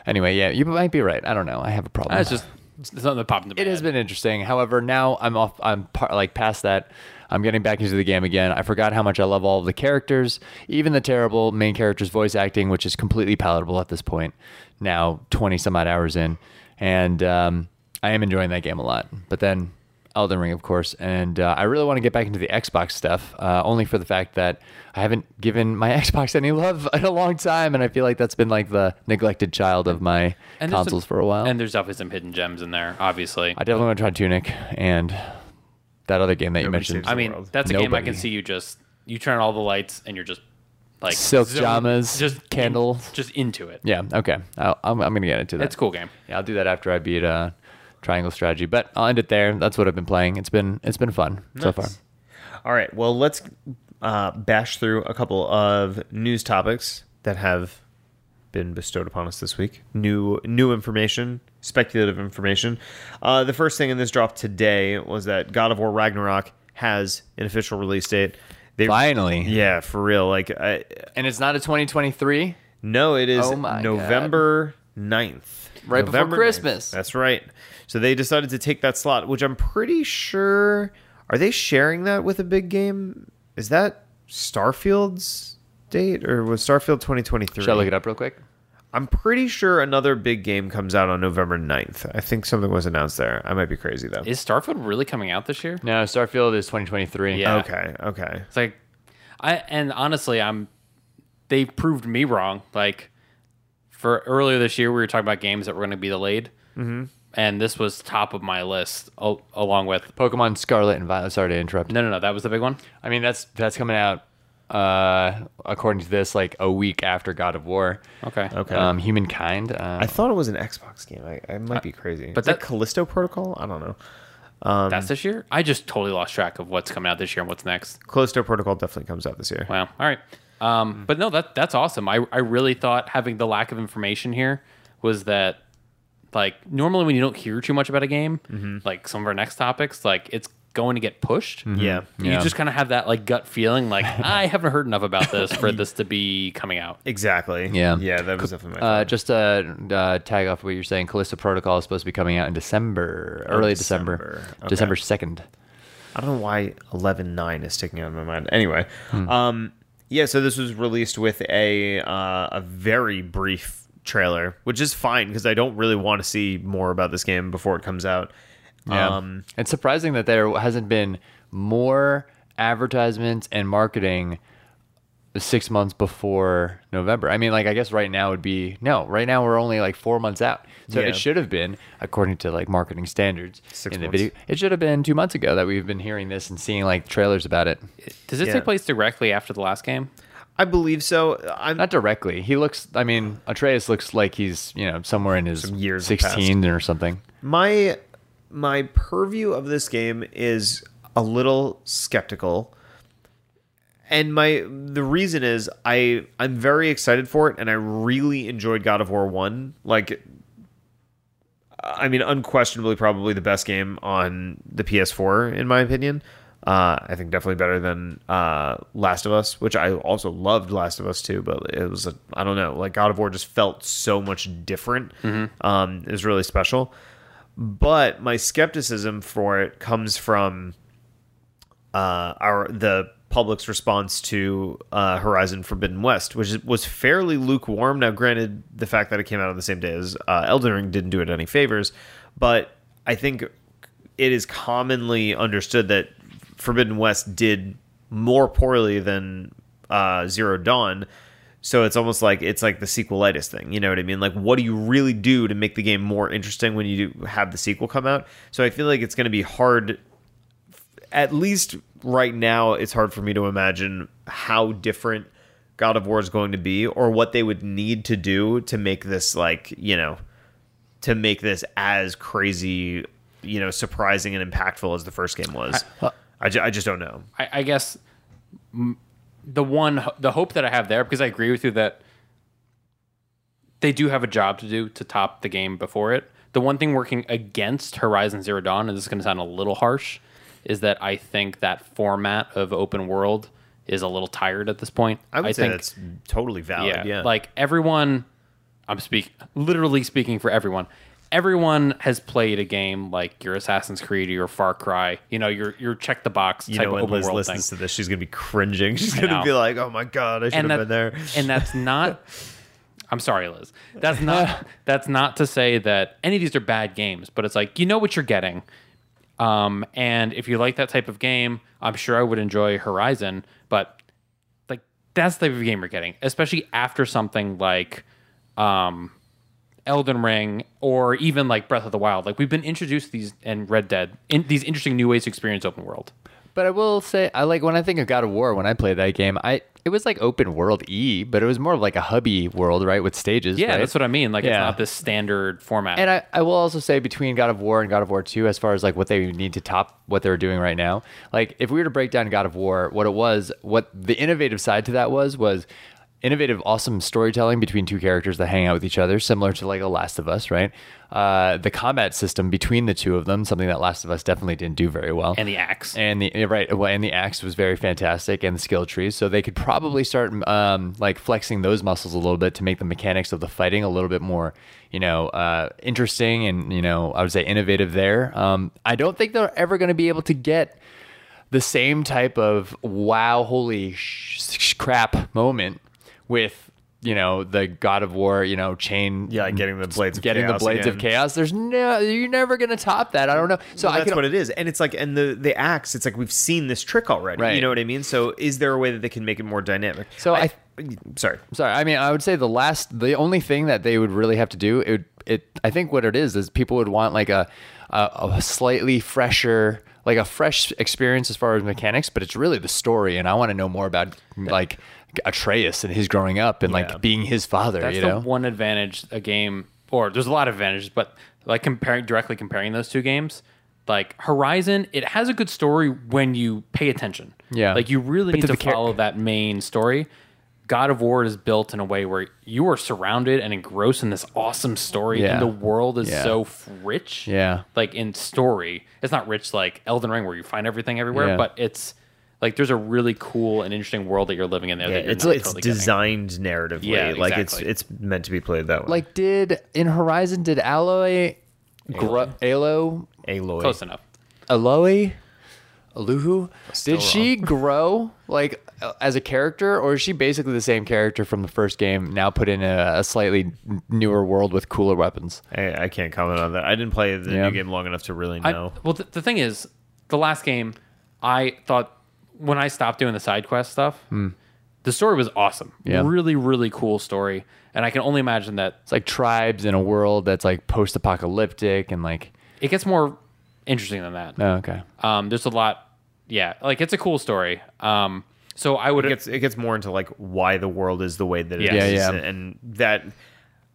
Anyway, yeah, you might be right. I don't know. I have a problem. that's just something that popped It has been interesting. However, now I'm off. I'm par- like past that. I'm getting back into the game again. I forgot how much I love all of the characters, even the terrible main character's voice acting, which is completely palatable at this point. Now, 20 some odd hours in, and um, I am enjoying that game a lot. But then Elden Ring, of course, and uh, I really want to get back into the Xbox stuff, uh, only for the fact that I haven't given my Xbox any love in a long time, and I feel like that's been like the neglected child of my And consoles some- for a while. and there's definitely some hidden gems in there obviously I definitely want to try Tunic and that other game that you mentioned. I mean, world. that's a game I can see you just you turn all the lights and you're just like Silk zone- Jamas, just candle. just into it. yeah, okay. I'll, I'm, I'm gonna get into that. It's a cool game. Yeah, I'll do that after I beat uh, Triangle Strategy. But I'll end it there. That's what I've been playing. It's been it's been fun so far. All right. Well, let's uh, bash through a couple of news topics that have been bestowed upon us this week. New new information, speculative information. Uh, the first thing in this drop today was that God of War Ragnarok has an official release date. They, Finally. yeah, for real. Like, I, And it's not a 2023. no, it is Oh my God. November 9th. Right before November 9th. Christmas. That's right. So they decided to take that slot, which I'm pretty sure. Are they sharing that with a big game? Is that Starfield's date or was Starfield 2023? Should I look it up real quick? I'm pretty sure another big game comes out on November 9th. I think something was announced there. I might be crazy though. Is Starfield really coming out this year? No, Starfield is 2023. Yeah. Okay, okay. It's like I and honestly, I'm they proved me wrong. Like for earlier this year, we were talking about games that were going to be delayed, mm-hmm. And this was top of my list, al- along with Pokemon Scarlet and Violet. Sorry to interrupt. no, no, no. That was the big one. I mean, that's that's coming out uh, according to this like a week after God of War. Okay, Okay. Um, Humankind. Uh, I thought it was an Xbox game. I, I might be crazy. but But that that- Callisto Protocol? I don't know. Um, that's this year. I just totally lost track of what's coming out this year and what's next. Callisto Protocol definitely comes out this year. Wow. All right. Um, but no, that that's awesome. I I really thought having the lack of information here was that like normally when you don't hear too much about a game, like some of our next topics, like it's going to get pushed. Yeah. You Yeah. just kind of have that like gut feeling, like I haven't heard enough about this for this to be coming out. Exactly. Yeah. Yeah, that was definitely my Uh, thought. just to uh, tag off what you're saying, Callisto Protocol is supposed to be coming out in December, early December, December. Okay. December second. I don't know why 11.9 is sticking out of my mind. Anyway, Hmm. um, yeah, so this was released with a uh, a very brief trailer, which is fine because I don't really want to see more about this game before it comes out. Um, it's surprising that there hasn't been more advertisements and marketing six months before November. I mean, like I guess right now would be no. Right now we're only like four months out, so Yeah. it should have been according to like marketing standards Six in the months. video. It should have been two months ago that we've been hearing this and seeing like trailers about it. Does it Yeah. take place directly after the last game? I believe so. I'm Not directly. He looks. I mean, Atreus looks like he's you know somewhere in his Some years sixteen or something. my my purview of this game is a little skeptical. And my the reason is I I'm very excited for it and I really enjoyed God of War 1. Like I mean unquestionably probably the best game on the PS4 in my opinion. Uh, I think definitely better than uh, Last of Us, which I also loved Last of Us too. But it was I don't know, like God of War just felt so much different. Um, it was really special. But my skepticism for it comes from uh, our the public's response to uh, Horizon Forbidden West, which is- was fairly lukewarm. Now, granted, the fact that it came out on the same day as uh, Elden Ring didn't do it any favors, but I think it is commonly understood that Forbidden West did more poorly than uh, Zero Dawn. So it's almost like it's like the sequelitis thing. You know what I mean? Like, what do you really do to make the game more interesting when you do have the sequel come out? So I feel like it's going to be hard at least right now, it's hard for me to imagine how different God of War is going to be or what they would need to do to make this like, you know, to make this as crazy, you know, surprising and impactful as the first game was. I, ju- I just don't know. I, I guess m- the one the hope that I have there because I agree with you that they do have a job to do to top the game before it. The one thing working against Horizon Zero Dawn, and this is going to sound a little harsh, is that I think that format of open world is a little tired at this point. I would say think, that's totally valid. yeah, Yeah. like everyone, I'm speak literally speaking for everyone. Everyone has played a game like your Assassin's Creed or your Far Cry. You know, your your check the box you know, of when Liz world listens thing. to this, she's going to be cringing. She's going to know. be like, oh my God, I should and have that, been there. and that's not I'm sorry, Liz. That's not that's not to say that any of these are bad games, but it's like you know what you're getting. Um, and if you like that type of game, I'm sure I would enjoy Horizon, but like that's the type of game you're getting, especially after something like um Elden Ring or even like Breath of the Wild. Like we've been introduced to these and Red Dead in these interesting new ways to experience open world. But I will say, I like when I think of God of War. When I played that game, I it was like open world e, but it was more of like a hubby world, right, with stages. Yeah, right? that's what I mean. Like it's not this standard format. And I, I will also say between God of War and God of War 2, as far as like what they need to top what they're doing right now, like if we were to break down God of War, what it was, what the innovative side to that was, was innovative, awesome storytelling between two characters that hang out with each other, similar to like a Last of Us, right? Uh, the combat system between the two of them, something that Last of Us definitely didn't do very well. and the axe. And the right, well, and the axe was very fantastic, and the skill trees. So they could probably start um, like flexing those muscles a little bit to make the mechanics of the fighting a little bit more, you know, uh, interesting and you know, I would say innovative. There, um, I don't think they're ever going to be able to get the same type of wow, holy sh- sh- crap moment with you know the God of War, you know, chain. Yeah, getting the blades of getting the chaos blades of chaos. There's no, you're never gonna top that. I don't know. So Well, I that's can what it is, and it's like, and the the axe. It's like we've seen this trick already. Right. You know what I mean? So, is there a way that they can make it more dynamic? So I- sorry. Sorry, I mean, I would say the last, the only thing that they would really have to do, it, would- it, I think what it is is people would want like a, a, a slightly fresher, like a fresh experience as far as mechanics, but it's really the story, and I want to know more about like Atreus and his growing up and Yeah. like being his father. That's you the know, one advantage a game, or there's a lot of advantages, but like comparing directly comparing those two games, like Horizon, it has a good story when you pay attention. Yeah. like you really But need to to the char- follow that main story. God of War is built in a way where you are surrounded and engrossed in this awesome story, Yeah. and the world is Yeah. so rich. Yeah. like in story, it's not rich like Elden Ring where you find everything everywhere, Yeah. but it's like there's a really cool and interesting world that you're living in there. that you're it's not it's totally getting. designed narratively. Yeah, like it's it's meant to be played that way. like did in Horizon did Aloy, grow, Alo, Aloy. close enough. Aloy, Aluhu, did she grow like as a character, or is she basically the same character from the first game now put in a, a slightly newer world with cooler weapons? I, I can't comment on that. I didn't play the Yeah. new game long enough to really I, know. well, the, the thing is, the last game, I thought when I stopped doing the side quest stuff, the story was awesome. Yeah. Really, really cool story. And I can only imagine that It's like tribes in a world that's like post-apocalyptic and like it gets more interesting than that. oh, okay. Um, there's a lot, yeah, like it's a cool story. Um, so I would it gets it gets more into like why the world is the way that it is, Yeah, yeah. and that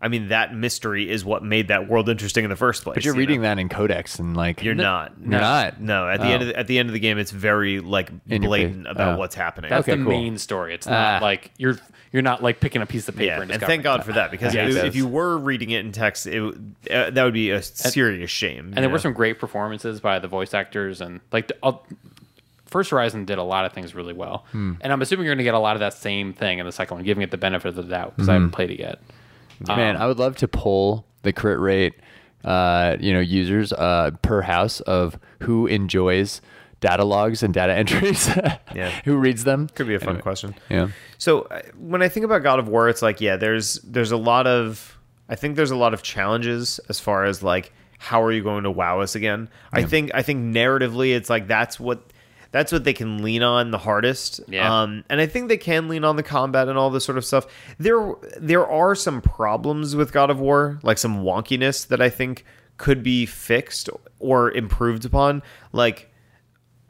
I mean, that mystery is what made that world interesting in the first place. But you're you reading know? that in codex and like You're not. You're not. No, at the Oh. end of the, at the end of the game, it's very like In blatant about Oh. what's happening. That's Okay, the cool. main story. It's not Ah. like you're you're not like picking a piece of paper yeah, and and thank God for that because Yeah, if, it if you were reading it in text, it, would- uh, that would be a serious shame. And there were some great performances by the voice actors, and like the, uh, First Horizon did a lot of things really well. Hmm. And I'm assuming you're going to get a lot of that same thing in the second one, giving it the benefit of the doubt because I Hmm. haven't played it yet. Man, Um, I would love to pull the crit rate, uh, you know, users uh, per house of who enjoys data logs and data entries. Yeah. who reads them? could be a fun Anyway, question. Yeah. So uh, when I think about God of War, it's like yeah, there's there's a lot of I think there's a lot of challenges as far as like how are you going to wow us again? I think I think narratively, it's like that's what that's what they can lean on the hardest. Yeah. Um, and I think they can lean on the combat and all this sort of stuff. There there are some problems with God of War, like some wonkiness that I think could be fixed or improved upon. Like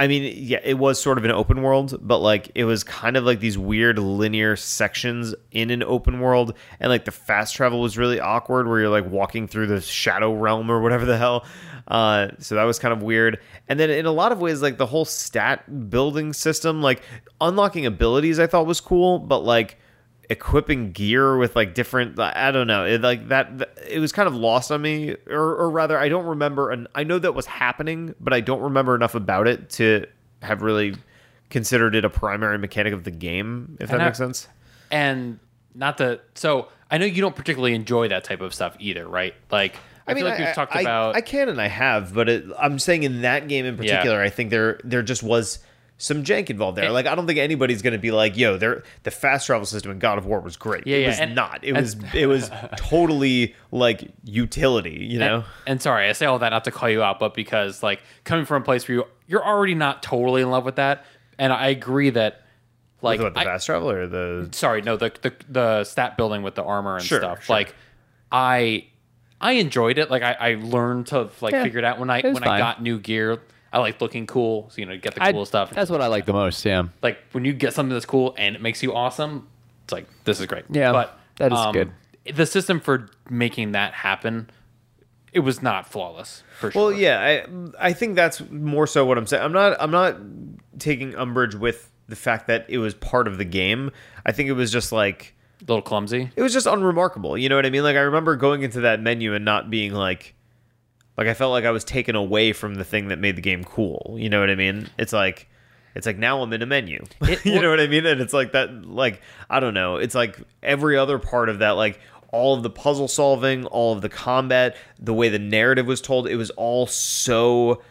I mean, yeah, it was sort of an open world, but like it was kind of like these weird linear sections in an open world, and like the fast travel was really awkward, where you're like walking through the shadow realm or whatever the hell. Uh, so that was kind of weird. And then in a lot of ways, like the whole stat building system, like unlocking abilities, I thought was cool, but like equipping gear with like different i don't know it like that it was kind of lost on me or, or rather i don't remember and i know that was happening but i don't remember enough about it to have really considered it a primary mechanic of the game if that I- makes sense and not to so I know you don't particularly enjoy that type of stuff either, right? Like I, feel like we've talked I, about I can and I have, but it, I'm saying in that game in particular, I think there there just was some jank involved there. And- like I don't think anybody's going to be like, "Yo, there the fast travel system in God of War was great." Yeah, it yeah, was and- not. It and- was it was totally like utility, you know. And, and sorry, I say all that not to call you out, but because like coming from a place where you you're already not totally in love with that, and I agree that like what, the I- fast travel or the sorry, no, the, the the stat building with the armor and Sure, stuff. sure. Like I I enjoyed it. Like I, I learned to like Yeah, figure it out when I it was when I got new gear. I like looking cool, so you know, get the I- cool stuff. That's what I like the most. Yeah. like when you get something that's cool and it makes you awesome, it's like this is great. Yeah, but that is um, good. The system for making that happen, it was not flawless for sure. Well, yeah, I I think that's more so what I'm saying. I'm not I'm not taking umbrage with the fact that it was part of the game. I think it was just like a little clumsy. it was just unremarkable. You know what I mean? Like I remember going into that menu and not being like like I felt like I was taken away from the thing that made the game cool. You know what I mean? It's like it's like now I'm in a menu. It- you know what I mean? And it's like that like I don't know. It's like every other part of that like all of the puzzle solving, all of the combat, the way the narrative was told, it was all so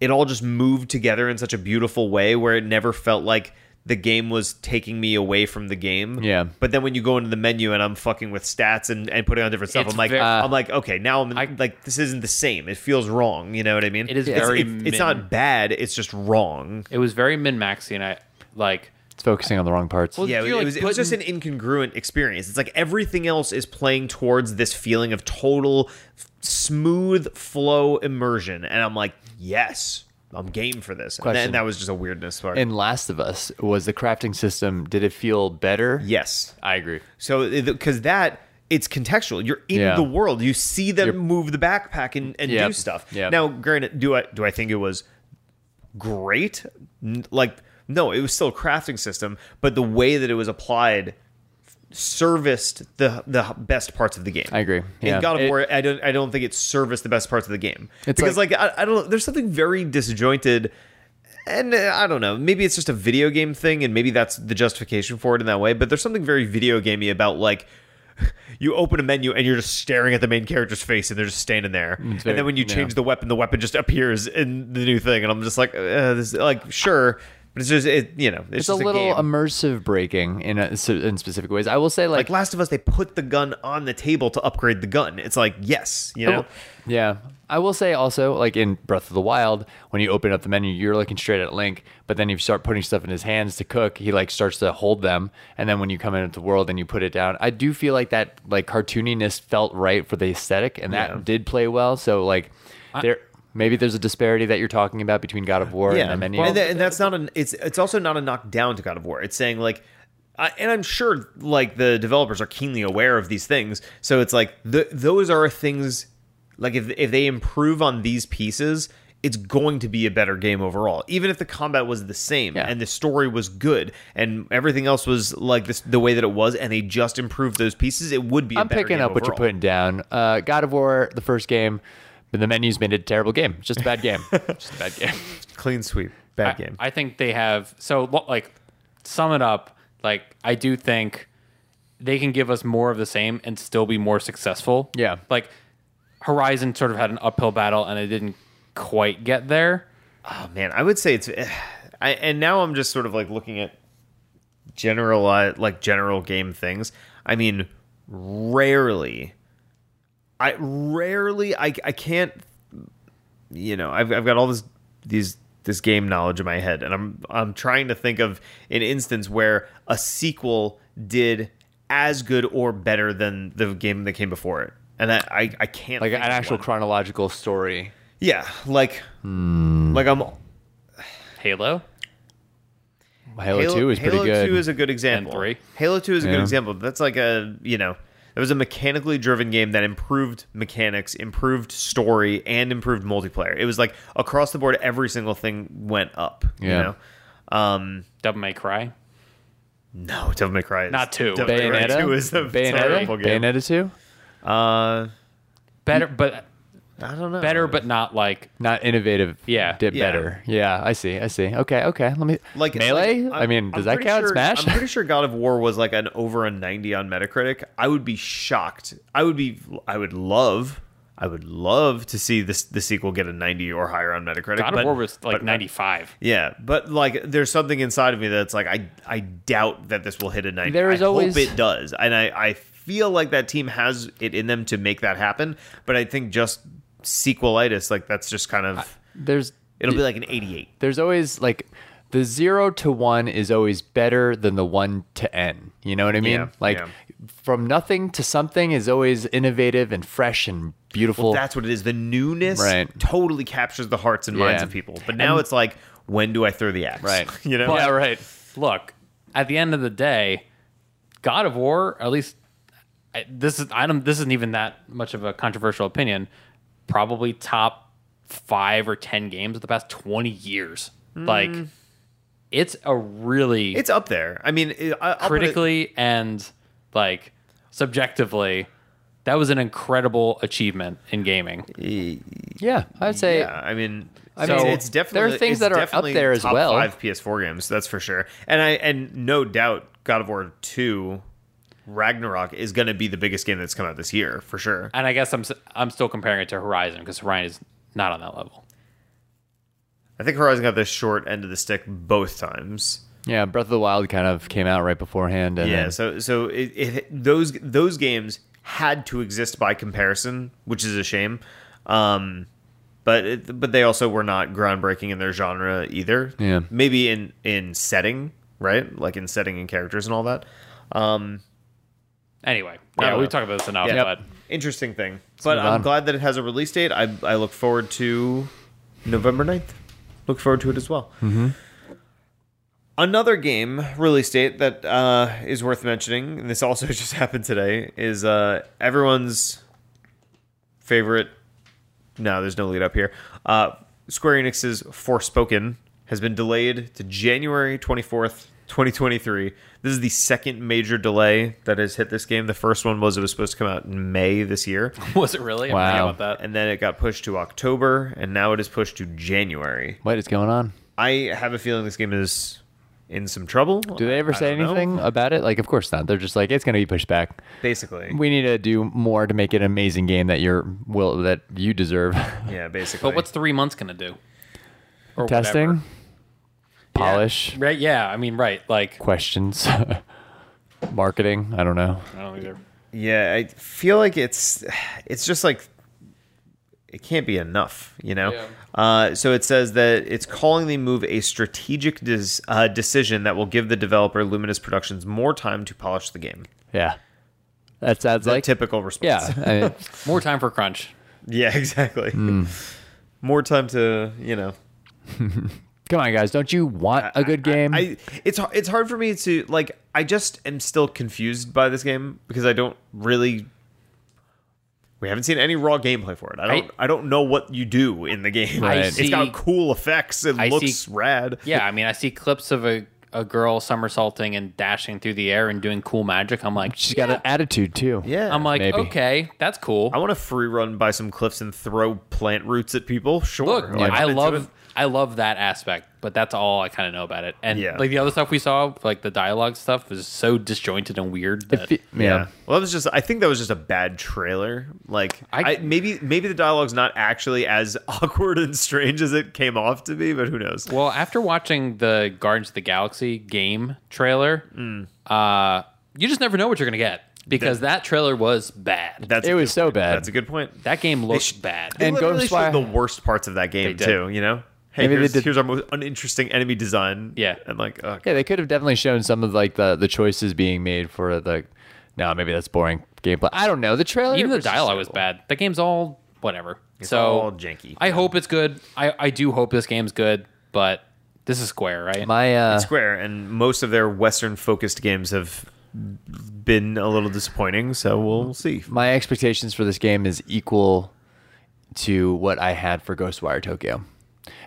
it all just moved together in such a beautiful way where it never felt like the game was taking me away from the game. Yeah. But then when you go into the menu and I'm fucking with stats and, and putting on different stuff, It's I'm like, ver- I'm like, okay, now I'm I- like, this isn't the same. It feels wrong. You know what I mean? It is It's- very It's, it's min- not bad. It's just wrong. It was very min maxy, and I like. It's focusing on the wrong parts. Well, Yeah, it, you're, like, was, it was just an putting- incongruent experience. It's like everything else is playing towards this feeling of total f- smooth flow immersion, and I'm like, yes, I'm game for this. And, then, that was just a weirdness part. in Last of Us, was the crafting system? Did it feel better? yes, I agree. So because that it's contextual. You're in Yeah. the world. You see them You're- move the backpack and, and do stuff. Yep. Now, granted, do I do I think it was great? Like, no, it was still a crafting system, but the way that it was applied serviced the the best parts of the game. I agree. Yeah. In God of It- War, I don't I don't think it serviced the best parts of the game It's because like- like, I, I don't. There's something very disjointed. And uh, I don't know. Maybe it's just a video game thing, and maybe that's the justification for it in that way. But there's something very video gamey about like you open a menu and you're just staring at the main character's face, and they're just standing there. and then when you yeah. change the weapon, the weapon just appears in the new thing, and I'm just like, uh, this, like sure, but it's just it. You know, it's, It's a just little game. immersive breaking in a, in specific ways. I will say, like, like Last of Us, they put the gun on the table to upgrade the gun. It's like yes, you know. Yeah. I will say also, like in Breath of the Wild, when you open up the menu, you're looking straight at Link, but then you start putting stuff in his hands to cook, he like starts to hold them. And then when you come into the world and you put it down, I do feel like that like cartooniness felt right for the aesthetic and that Yeah. did play well. So like there maybe there's a disparity that you're talking about between God of War yeah, and the menu. and, tha- and that's not an. It's it's also not a knock down to God of War. It's saying like I, and I'm sure like the developers are keenly aware of these things. So it's like the, those are things like if if they improve on these pieces, it's going to be a better game overall. Even if the combat was the same Yeah. and the story was good and everything else was like this the way that it was, and they just improved those pieces, it would be. i I'm picking up what you're putting down. Uh, God of War, the first game, but the menus made it a terrible game. It's just a bad game. just a bad game. Clean sweep, bad I, game. I think they have so like sum it up. Like I do think they can give us more of the same and still be more successful. Yeah. Like Horizon sort of had an uphill battle and it didn't quite get there. Oh man, I would say it's. I and now I'm just sort of like looking at general uh, like general game things. I mean, rarely. I rarely. I I can't. You know, I've I've got all this these this game knowledge in my head, and I'm I'm trying to think of an instance where a sequel did as good or better than the game that came before it, and I I, I can't Like an of actual one. chronological story. yeah like hmm. like I'm Halo. Halo, 2 is pretty good. Halo 2 is a good example. And three. Halo 2 is a good example. That's like a, you know, it was a mechanically driven game that improved mechanics, improved story, and improved multiplayer. It was like across the board, every single thing went up. You Yeah. know? Um, Devil May Cry. no, Devil May Cry is Not two. Devil May Cry Bayonetta? 2 is a Bayonetta? terrible game. Bayonetta 2? Uh, Better, but I don't know. better, but not like Not innovative. Yeah. Did Yeah. better. Yeah, I see. I see. Okay, okay. Let me like Melee? like, I mean, does I'm that pretty count? sure- Smash? I'm pretty sure God of War was like an over a 90 on Metacritic. I would be shocked. I would be. I would love. I would love to see this the sequel get a 90 or higher on Metacritic. God of but- War was like but- 95. Yeah, but like, there's something inside of me that's like, I I doubt that this will hit a 90. There is I always- hope it does, and I I feel like that team has it in them to make that happen. But I think just sequelitis, like that's just kind of. there's It'll be like an 88. there's always like the 0 to 1 is always better than the 1 to n. You know what I mean? Yeah, like yeah. from nothing to something is always innovative and fresh and beautiful. That's what it is. The newness Right. totally captures the hearts and minds Yeah. of people. But now it's like, when do I throw the axe? Right. you know? yeah, right. Look, at the end of the day, God of War, at least I, this is I don't this isn't even that much of a controversial opinion. Probably top five or ten games of the past twenty years. Like, hmm. it's a really It's up there. I mean, it- I- I'll it- critically and like subjectively, that was an incredible achievement in gaming. Yeah, I'd say yeah, I mean, I so mean, it's definitely there are things that are up there as top well. Five PS4 games, that's for sure. And I and no doubt, God of War Two, Ragnarok is going to be the biggest game that's come out this year for sure. And I guess I'm s- I'm still comparing it to Horizon because Horizon is not on that level. I think Horizon got the short end of the stick both times. yeah, Breath of the Wild kind of came out right beforehand and Yeah, then- so so it, it those those games had to exist by comparison, which is a shame. Um, but it, but they also were not groundbreaking in their genre either. Yeah. maybe in in setting, right? Like in setting and characters and all that. Um, Anyway, yeah, we know. talked about this enough, Yeah. but interesting thing. but move I'm on. glad that it has a release date. I I look forward to November 9th. Look forward to it as well. Mm-hmm. Another game release date that uh, is worth mentioning, and this also just happened today, is uh, everyone's favorite. No, there's no lead up here. Uh, Square Enix's Forspoken has been delayed to January 24th, 2023. This is the second major delay that has hit this game. The first one was it was supposed to come out in May this year, was it really? I Wow. about that. and then it got pushed to October, and now it is pushed to January. what is going on? I have a feeling this game is in some trouble. Do they ever I say don't know. anything about it? Like, of course not. They're just like, it's going to be pushed back. Basically, We need to do more to make it an amazing game that you're will that you deserve. yeah, basically. But what's three months gonna do? Or Testing, whatever. Polish, Right? Yeah, I mean, right. Like, questions, marketing. I don't know. I don't either. Yeah, I feel like it's it's just like it can't be enough, you know. Yeah. Uh, so it says that it's calling the move a strategic des- uh, decision that will give the developer Luminous Productions more time to polish the game. Yeah, that sounds Like like typical response. yeah. I mean, More time for crunch. yeah, exactly. Hmm. More time to you know Come on, guys, don't you want a good game? I, it's har- it's hard for me to like. I just am still confused by this game because I don't really. We haven't seen any raw gameplay for it. I don't. I, don't know what you do in the game. Right. It's got cool effects. It I looks see- rad. Yeah, I mean, I see clips of a, a girl somersaulting and dashing through the air and doing cool magic. I'm like, She's got an attitude too. Yeah. I'm like, maybe. okay, that's cool. I want to free run by some cliffs and throw plant roots at people. Sure. Look, Like, I I'm love it. I love that aspect, but that's all I kind of know about it. And Yeah. like the other stuff we saw, like the dialogue stuff, was so disjointed and weird. That, Fe- Yeah. yeah. Well, that was just. I think that was just a bad trailer. Like, I- I, maybe maybe the dialogue's not actually as awkward and strange as it came off to be, but who knows? well, after watching the Guardians of the Galaxy game trailer, Mm. uh, you just never know what you're gonna get because that, trailer was bad. That's It a was good so point. bad. That's a good point. that game looked sh- bad. They And literally Ghostwire- showed the worst parts of that game too. You know, hey, Maybe here's, did- here's our most uninteresting enemy design. Yeah. and like, oh, Yeah, they could have definitely shown some of like the the choices being made for the. No, maybe that's boring gameplay. I don't know. The trailer, Even the dialogue so was bad. The game's all whatever. It's so all janky. I hope it's good. I, I do hope this game's good, but this is Square, right? My uh, Square and most of their Western focused games have been a little disappointing. So we'll see. my expectations for this game is equal to what I had for Ghostwire Tokyo,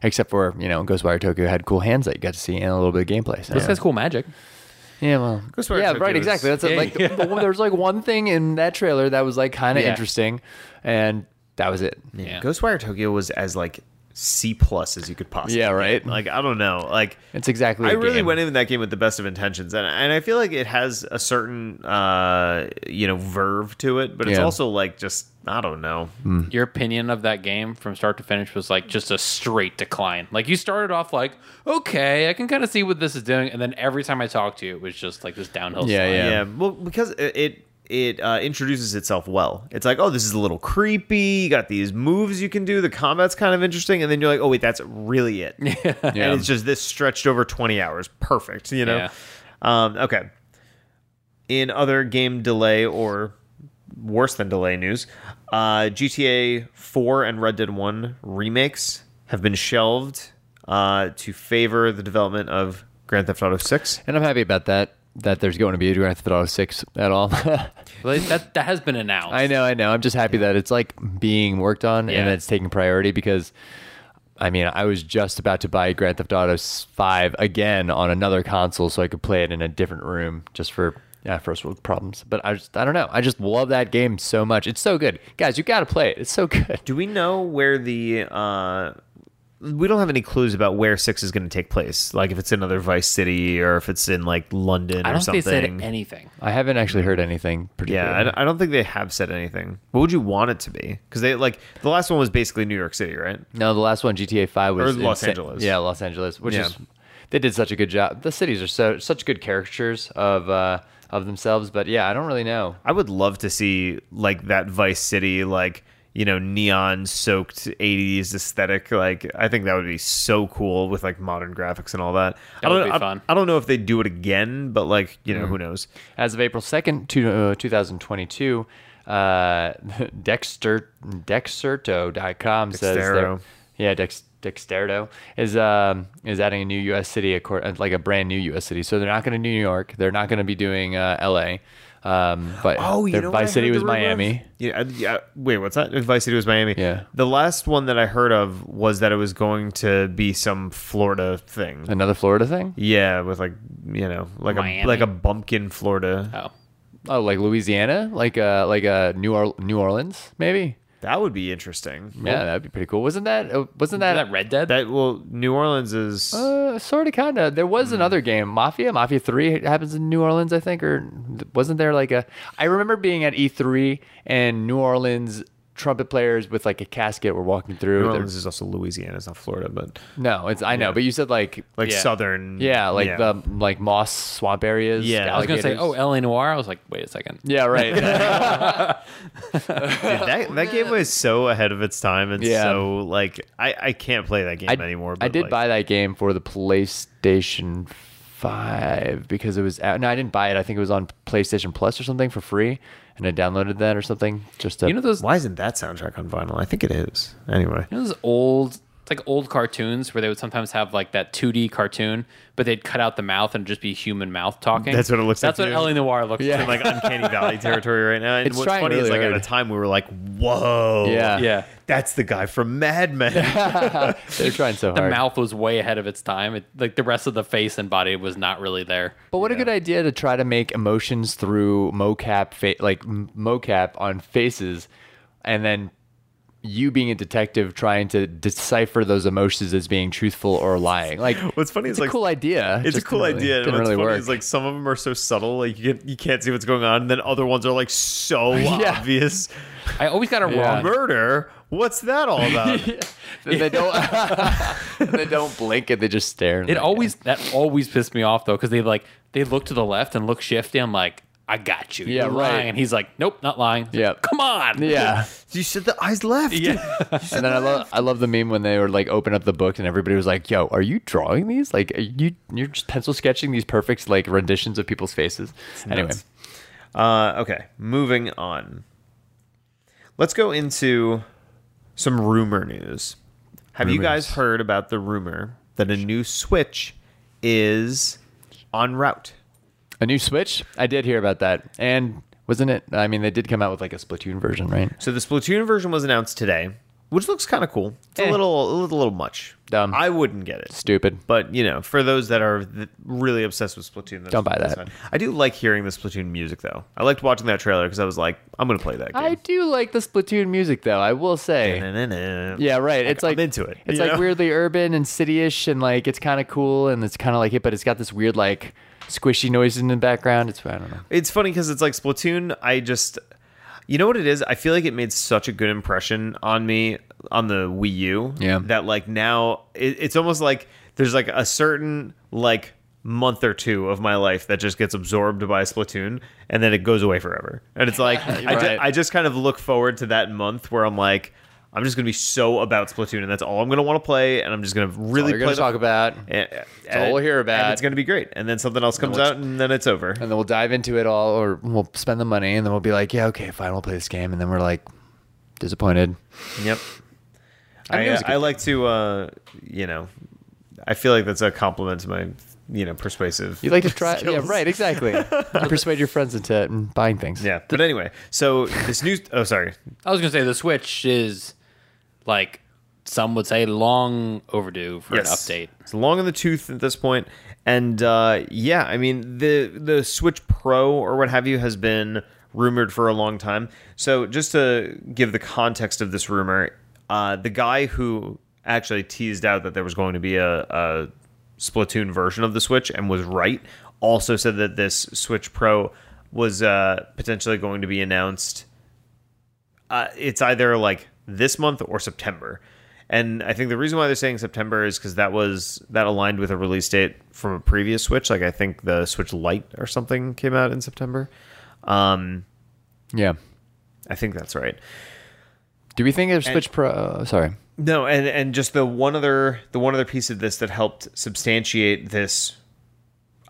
except for you know Ghostwire Tokyo had cool hands that you got to see and a little bit of gameplay. So. this has cool magic. Yeah, well, Ghostwire yeah, Tokyo right, is- exactly. That's Yeah, like yeah. the- there was like one thing in that trailer that was like kind of Yeah. interesting, and that was it. Yeah. Ghostwire Tokyo was as like C plus as you could possibly. Yeah, get. right. Like I don't know. Like It's exactly. I really game. went into that game with the best of intentions, and and I feel like it has a certain uh you know verve to it, but it's Yeah. also like just I don't know. Your opinion of that game from start to finish was like just a straight decline. Like you started off like, okay, I can kind of see what this is doing, and then every time I talked to you, it was just like this downhill. Yeah, slide. yeah. Yeah, well, because it it, it uh, introduces itself well. It's like, oh, this is a little creepy. You got these moves you can do. The combat's kind of interesting, and then you're like, oh wait, that's really it. Yeah. And it's just this stretched over 20 hours. Perfect, you know? Yeah. Um, okay. In other game delay or worse than delay news, uh, GTA 4 and Red Dead 1 remakes have been shelved uh, to favor the development of Grand Theft Auto 6. and I'm happy about that. That there's going to be a Grand Theft Auto Six at all. Well, that that has been announced. I know, I know. I'm just happy that it's like being worked on Yeah. and it's taking priority because. I mean, I was just about to buy Grand Theft Auto 5 again on another console so I could play it in a different room just for yeah, first world problems. But I just I don't know. I just love that game so much. It's so good. Guys, you got to play it. It's so good. Do we know where the. Uh, we don't have any clues about where 6 is going to take place. Like if it's another Vice City or if it's in like London I or don't something. think they said anything. I haven't actually heard anything Yeah. I don't- I don't think they have said anything. What would you want it to be? Because they like the last one was basically New York City, right? No, the last one, GTA Five, was Or Los insa- Angeles. Yeah, Los Angeles, which Yeah. is they did such a good job. The cities are so such good caricatures of uh, of themselves. But yeah, I don't really know. I would love to see like that Vice City, like you know, neon soaked '80s aesthetic. Like, I think that would be so cool with like modern graphics and all that. That I don't, would be I, fun. I don't know if they do it again, but like you know, who knows? As of April second, two, uh, 2022, uh, Dexter Dexerto.com says Dextero. yeah Dex Dexterto is um is adding a new U.S. city, like a brand new U.S. city. So they're not going to New York. They're not going to be doing uh, L.A. Um, but Oh, you their know, Vice City was the rumor of? Miami. Yeah, yeah. Wait, what's that? Vice City was Miami. Yeah. The last one that I heard of was that it was going to be some Florida thing. Another Florida thing? Yeah, with like you know, like Miami? a like a bumpkin, Florida. Oh, Oh, like Louisiana, like uh, like uh, New or- New Orleans, maybe. That would be interesting. Yeah, that'd be pretty cool. Wasn't that? Uh, wasn't that? that Red Dead? That well, New Orleans is. uh, sort of, kind of. There was another game, Mafia. Mafia Three happens in New Orleans, I think, or wasn't there like a? I remember being at E3 and New Orleans trumpet players with like a casket were walking through. New They're- Orleans is also Louisiana. It's not Florida, but No, it's I know, but you said like like Yeah. southern. yeah, like the like moss swamp areas. Yeah. I was gonna say, oh, LA Noire. I was like, wait a second. yeah, right. Dude, that that game was so ahead of its time and Yeah. so like I I can't play that game I, anymore. I did like, buy that game for the PlayStation 5 because it was out. No, I didn't buy it. I think it was on PlayStation Plus or something for free. And I downloaded that or something just to. You know those Why isn't that soundtrack on vinyl? I think it is. Anyway, You know those old it's like old cartoons where they would sometimes have like that 2D cartoon, but they'd cut out the mouth and just be human mouth talking. That's what it looks That's like That's what to you? LA Noire looks Yeah. like. like uncanny valley territory right now. And It's what's trying funny is really like at hard. a time we were like, "Whoa, Yeah. Yeah. that's the guy from Mad Men." They're trying so hard. The hard. mouth was way ahead of its time. It, like the rest of the face and body was not really there. But what a good idea to try to make emotions through mocap, fa- like m- mocap on faces, and then you being a detective trying to decipher those emotions as being truthful or lying. Like, What's funny it's is a like cool idea. It's a cool really- idea. And Didn't what's really funny work. is like some of them are so subtle, like you get, you can't see what's going on, and then other ones are like so Yeah. obvious. I always got it Yeah. wrong. Murder? What's that all about? And they don't. they don't blink and they just stare. It always that always pissed me off though because they like they look to the left and look shifty. I'm like, I got you. Yeah, You're right. lying. And he's like, Nope, not lying. Yeah. come on. Yeah. you said the eyes left. yeah. And then I love I love the meme when they were like open up the book and everybody was like, "Yo, are you drawing these? Like, are you you're just pencil sketching these perfect like renditions of people's faces?" Anyway. Uh, okay, moving on. Let's go into some rumor news. Have you guys heard about the rumor that a new Switch is en route? A new Switch. I did hear about that, and wasn't it? I mean, they did come out with like a Splatoon version, right? So the Splatoon version was announced today, which looks kind of cool. It's a Eh. little, a little, little much. Dumb. I wouldn't get it. Stupid. But you know, for those that are th- really obsessed with Splatoon, that's, Don't buy that. I do like hearing the Splatoon music, though. I liked watching that trailer because I was like, I'm gonna play that game. I do like the Splatoon music, though. I will say. Yeah, right. It's like I'm into it. It's like know? weirdly urban and city-ish, and like it's kind of cool, and it's kind of like it, but it's got this weird like squishy noises in the background. It's I don't know. It's funny because it's like Splatoon. I just, you know what it is? I feel like it made such a good impression on me on the Wii U. Yeah. That like now it, it's almost like there's like a certain like month or two of my life that just gets absorbed by Splatoon and then it goes away forever. And it's like I, ju- I just kind of look forward to that month where I'm like. I'm just gonna be so about Splatoon, and that's all I'm gonna want to play, and I'm just gonna really All you're play gonna the- talk about, and, all we'll hear about. And it's gonna be great, and then something else comes we'll- out, and then it's over. and then we'll dive into it all, or we'll spend the money, and then we'll be like, yeah, okay, fine, we'll play this game, and then we're like disappointed. Yep. I mean, I, it was a I, good like to, uh, you know, I feel like that's a compliment to my, you know, persuasive. You like to try, yeah, right, exactly. You persuade your friends into buying things. Yeah, but anyway, so this new. Oh, sorry. I was gonna say the Switch is like some would say long overdue for an update. It's long in the tooth at this point, and uh, yeah, I mean the the Switch Pro or what have you has been rumored for a long time. So just to give the context of this rumor, uh, the guy who actually teased out that there was going to be a, a Splatoon version of the Switch and was right, also said that this Switch Pro was uh, potentially going to be announced uh, it's either like this month or September. And I think the reason why they're saying September is because that was that aligned with a release date from a previous Switch. Like I think the Switch Lite or something came out in September. Um, yeah. I think that's right. Do we think of Switch Pro? uh, sorry. No, and and just the one other the one other piece of this that helped substantiate this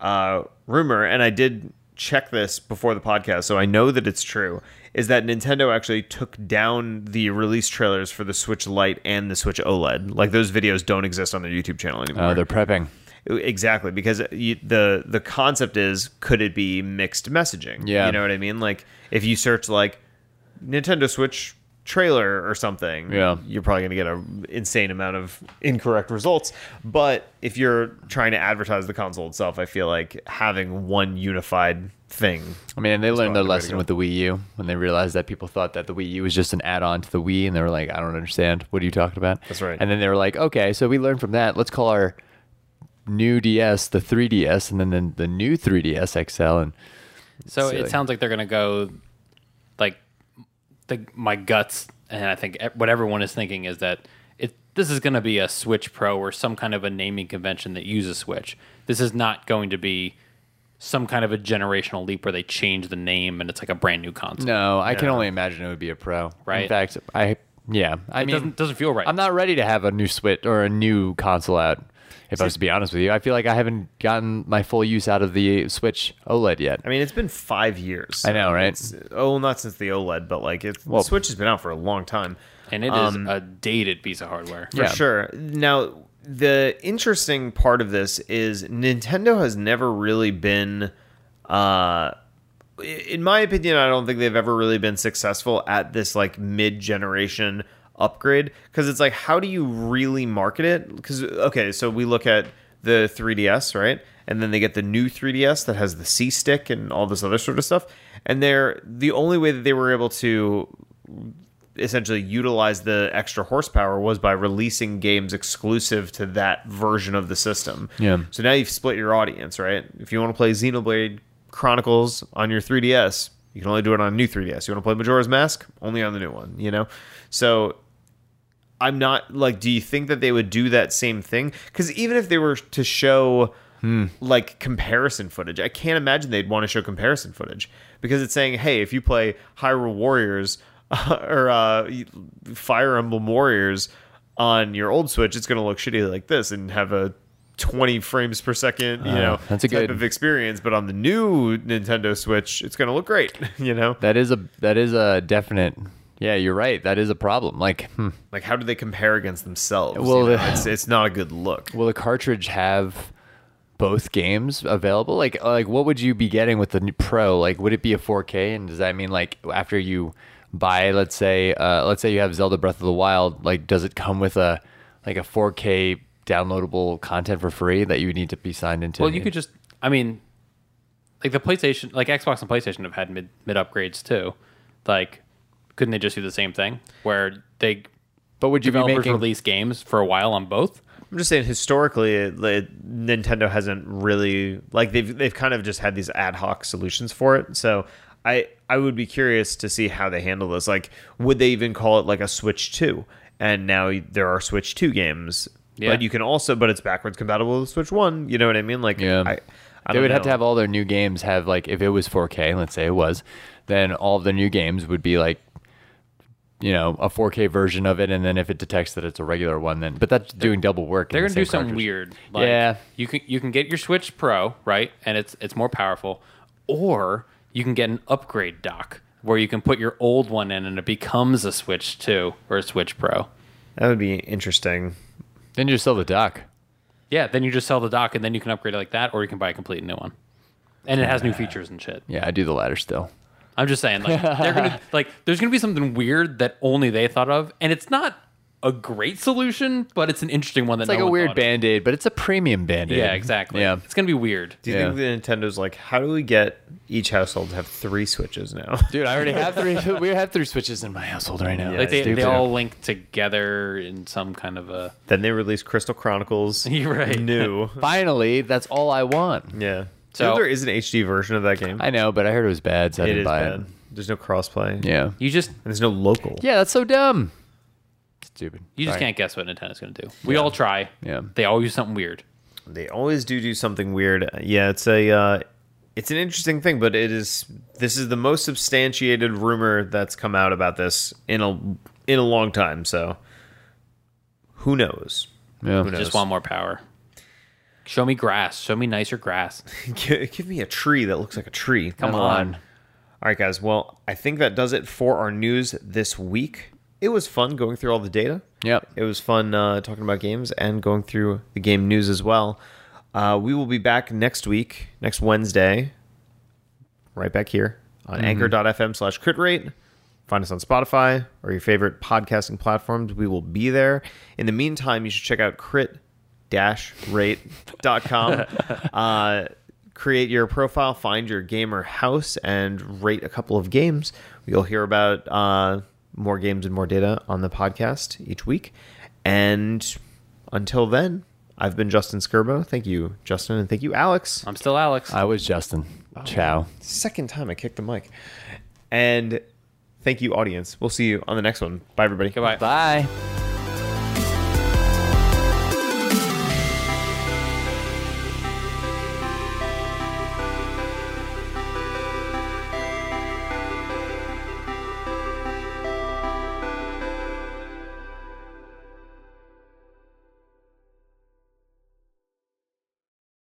uh, rumor, and I did check this before the podcast, so I know that it's true. Is that Nintendo actually took down the release trailers for the Switch Lite and the Switch OLED? Like those videos don't exist on their YouTube channel anymore. Oh, they're prepping. Exactly, because you, the the concept is could it be mixed messaging? Yeah. you know what I mean. Like if you search like Nintendo Switch trailer or something, Yeah. you're probably gonna get an insane amount of incorrect results. But if you're trying to advertise the console itself, I feel like having one unified thing. I mean, they learned their probably the way to lesson with the Wii U when they realized that people thought that the Wii U was just an add-on to the Wii, and they were like, "I don't understand. What are you talking about?" That's right. And then they were like, "Okay, so we learned from that. Let's call our new DS the 3DS, and then the, the new 3DS XL." And So Silly. it sounds like they're gonna go like the my guts, and I think e- what everyone is thinking is that it this is gonna be a Switch Pro or some kind of a naming convention that uses Switch. This is not going to be some kind of a generational leap where they change the name and it's like a brand new console. no, I can Yeah. only imagine it would be a Pro. Right. In fact, I yeah, I it mean, doesn't doesn't feel right. I'm not ready to have a new Switch or a new console out If I was to be honest with you, I feel like I haven't gotten my full use out of the Switch OLED yet. I mean, it's been five years. I know, right? It's, oh, not since the OLED, but like it's Well- Switch has been out for a long time. and it is Um, a dated piece of hardware. For Yeah. sure. Now, the interesting part of this is Nintendo has never really been, uh, in my opinion, I don't think they've ever really been successful at this like mid generation upgrade because it's like, how do you really market it? Because, okay, so we look at the 3DS, right? And then they get the new 3DS that has the C stick and all this other sort of stuff. And they're the only way that they were able to essentially utilize the extra horsepower was by releasing games exclusive to that version of the system. Yeah. So now you've split your audience, right? If you want to play Xenoblade Chronicles on your 3DS, you can only do it on a new 3DS. You want to play Majora's Mask? Only on the new one, you know? So I'm not like, do you think that they would do that same thing? Because even if they were to show like comparison footage, I can't imagine they'd want to show comparison footage because it's saying, hey, if you play Hyrule Warriors or uh, Fire Emblem Warriors on your old Switch, it's going to look shitty like this and have a 20 frames per second, you know, that's a type good- of experience. But on the new Nintendo Switch, it's going to look great, you know. That is a that is a definite. Yeah, you're right. That is a problem. Like, hmm, Like, how do they compare against themselves? Well, you know? the- it's it's not a good look. will the cartridge have both games available? Like, like what would you be getting with the new Pro? Like, would it be a 4K? And does that mean like after you buy, let's say, uh, let's say you have Zelda Breath of the Wild, like, does it come with a like a 4K downloadable content for free that you need to be signed into? Well, you could just, I mean, like the PlayStation, like Xbox and PlayStation have had mid mid upgrades too. Like, couldn't they just do the same thing where they but would you be developers making? release games for a while on both? I'm just saying historically, it, it- Nintendo hasn't really like they've they've kind of just had these ad hoc solutions for it. So I I would be curious to see how they handle this. Like, would they even call it like a Switch Two? And now there are Switch Two games, Yeah. but you can also, but it's backwards compatible with Switch One. You know what I mean? Like, Yeah. I, I they don't would have to have all their new games have like if it was 4K, let's say it was, then all of the new games would be like you know, a 4K version of it and then if it detects that it's a regular one then but that's doing double work. They're the gonna do same something cartridge. weird. Like, Yeah. you can you can get your Switch Pro right, and it's it's more powerful, or you can get an upgrade dock where you can put your old one in and it becomes a Switch Two or a Switch Pro. That would be interesting. Then you just sell the dock. Yeah, then you just sell the dock and then you can upgrade it like that, or you can buy a complete new one, and it has new features and shit. Yeah, I do the latter still. I'm just saying, like they're gonna like there's gonna be something weird that only they thought of, and it's not a great solution, but it's an interesting one that It's like no a one weird band aid, but it's a premium band aid. Yeah, exactly. Yeah. it's gonna be weird. Do you Yeah. think the Nintendo's like, how do we get each household to have three Switches now? Dude, I already have three we have three switches in my household right now. Yeah, Like they, they all link together in some kind of a. then they released Crystal Chronicles You're right. new. Finally, that's all I want. Yeah. So- So there is an HD version of that game. I know, but I heard it was bad, so I it didn't is buy bad. it. There's no crossplay. Yeah. You just And there's no local. Yeah, that's so dumb. Stupid. you just Sorry. can't guess what Nintendo's gonna do. We all try. Yeah. They always do something weird. They always do do something weird. Yeah, it's a uh, it's an interesting thing, but it is this is the most substantiated rumor that's come out about this in a in a long time. So who knows? Yeah. Who knows? Just want more power. Show me grass. Show me nicer grass. give, give me a tree that looks like a tree. Come Come on. on. All right, guys. Well, I think that does it for our news this week. It was fun going through all the data. Yep. It was fun uh, talking about games and going through the game news as well. Uh, we will be back next week, next Wednesday, right back here on anchor.fm slash crit rate. Find us on Spotify or your favorite podcasting platforms. We will be there. In the meantime, you should check out crit rate.com. uh, create your profile, find your gamer house, and rate a couple of games. You'll hear about uh, more games and more data on the podcast each week. And until then, I've been Justin Skirbo. Thank you, Justin, and thank you, Alex. I'm still Alex. I was Justin. Ciao. Second time I kicked the mic. And thank you, audience. We'll see you on the next one. Bye, everybody. Goodbye. Bye.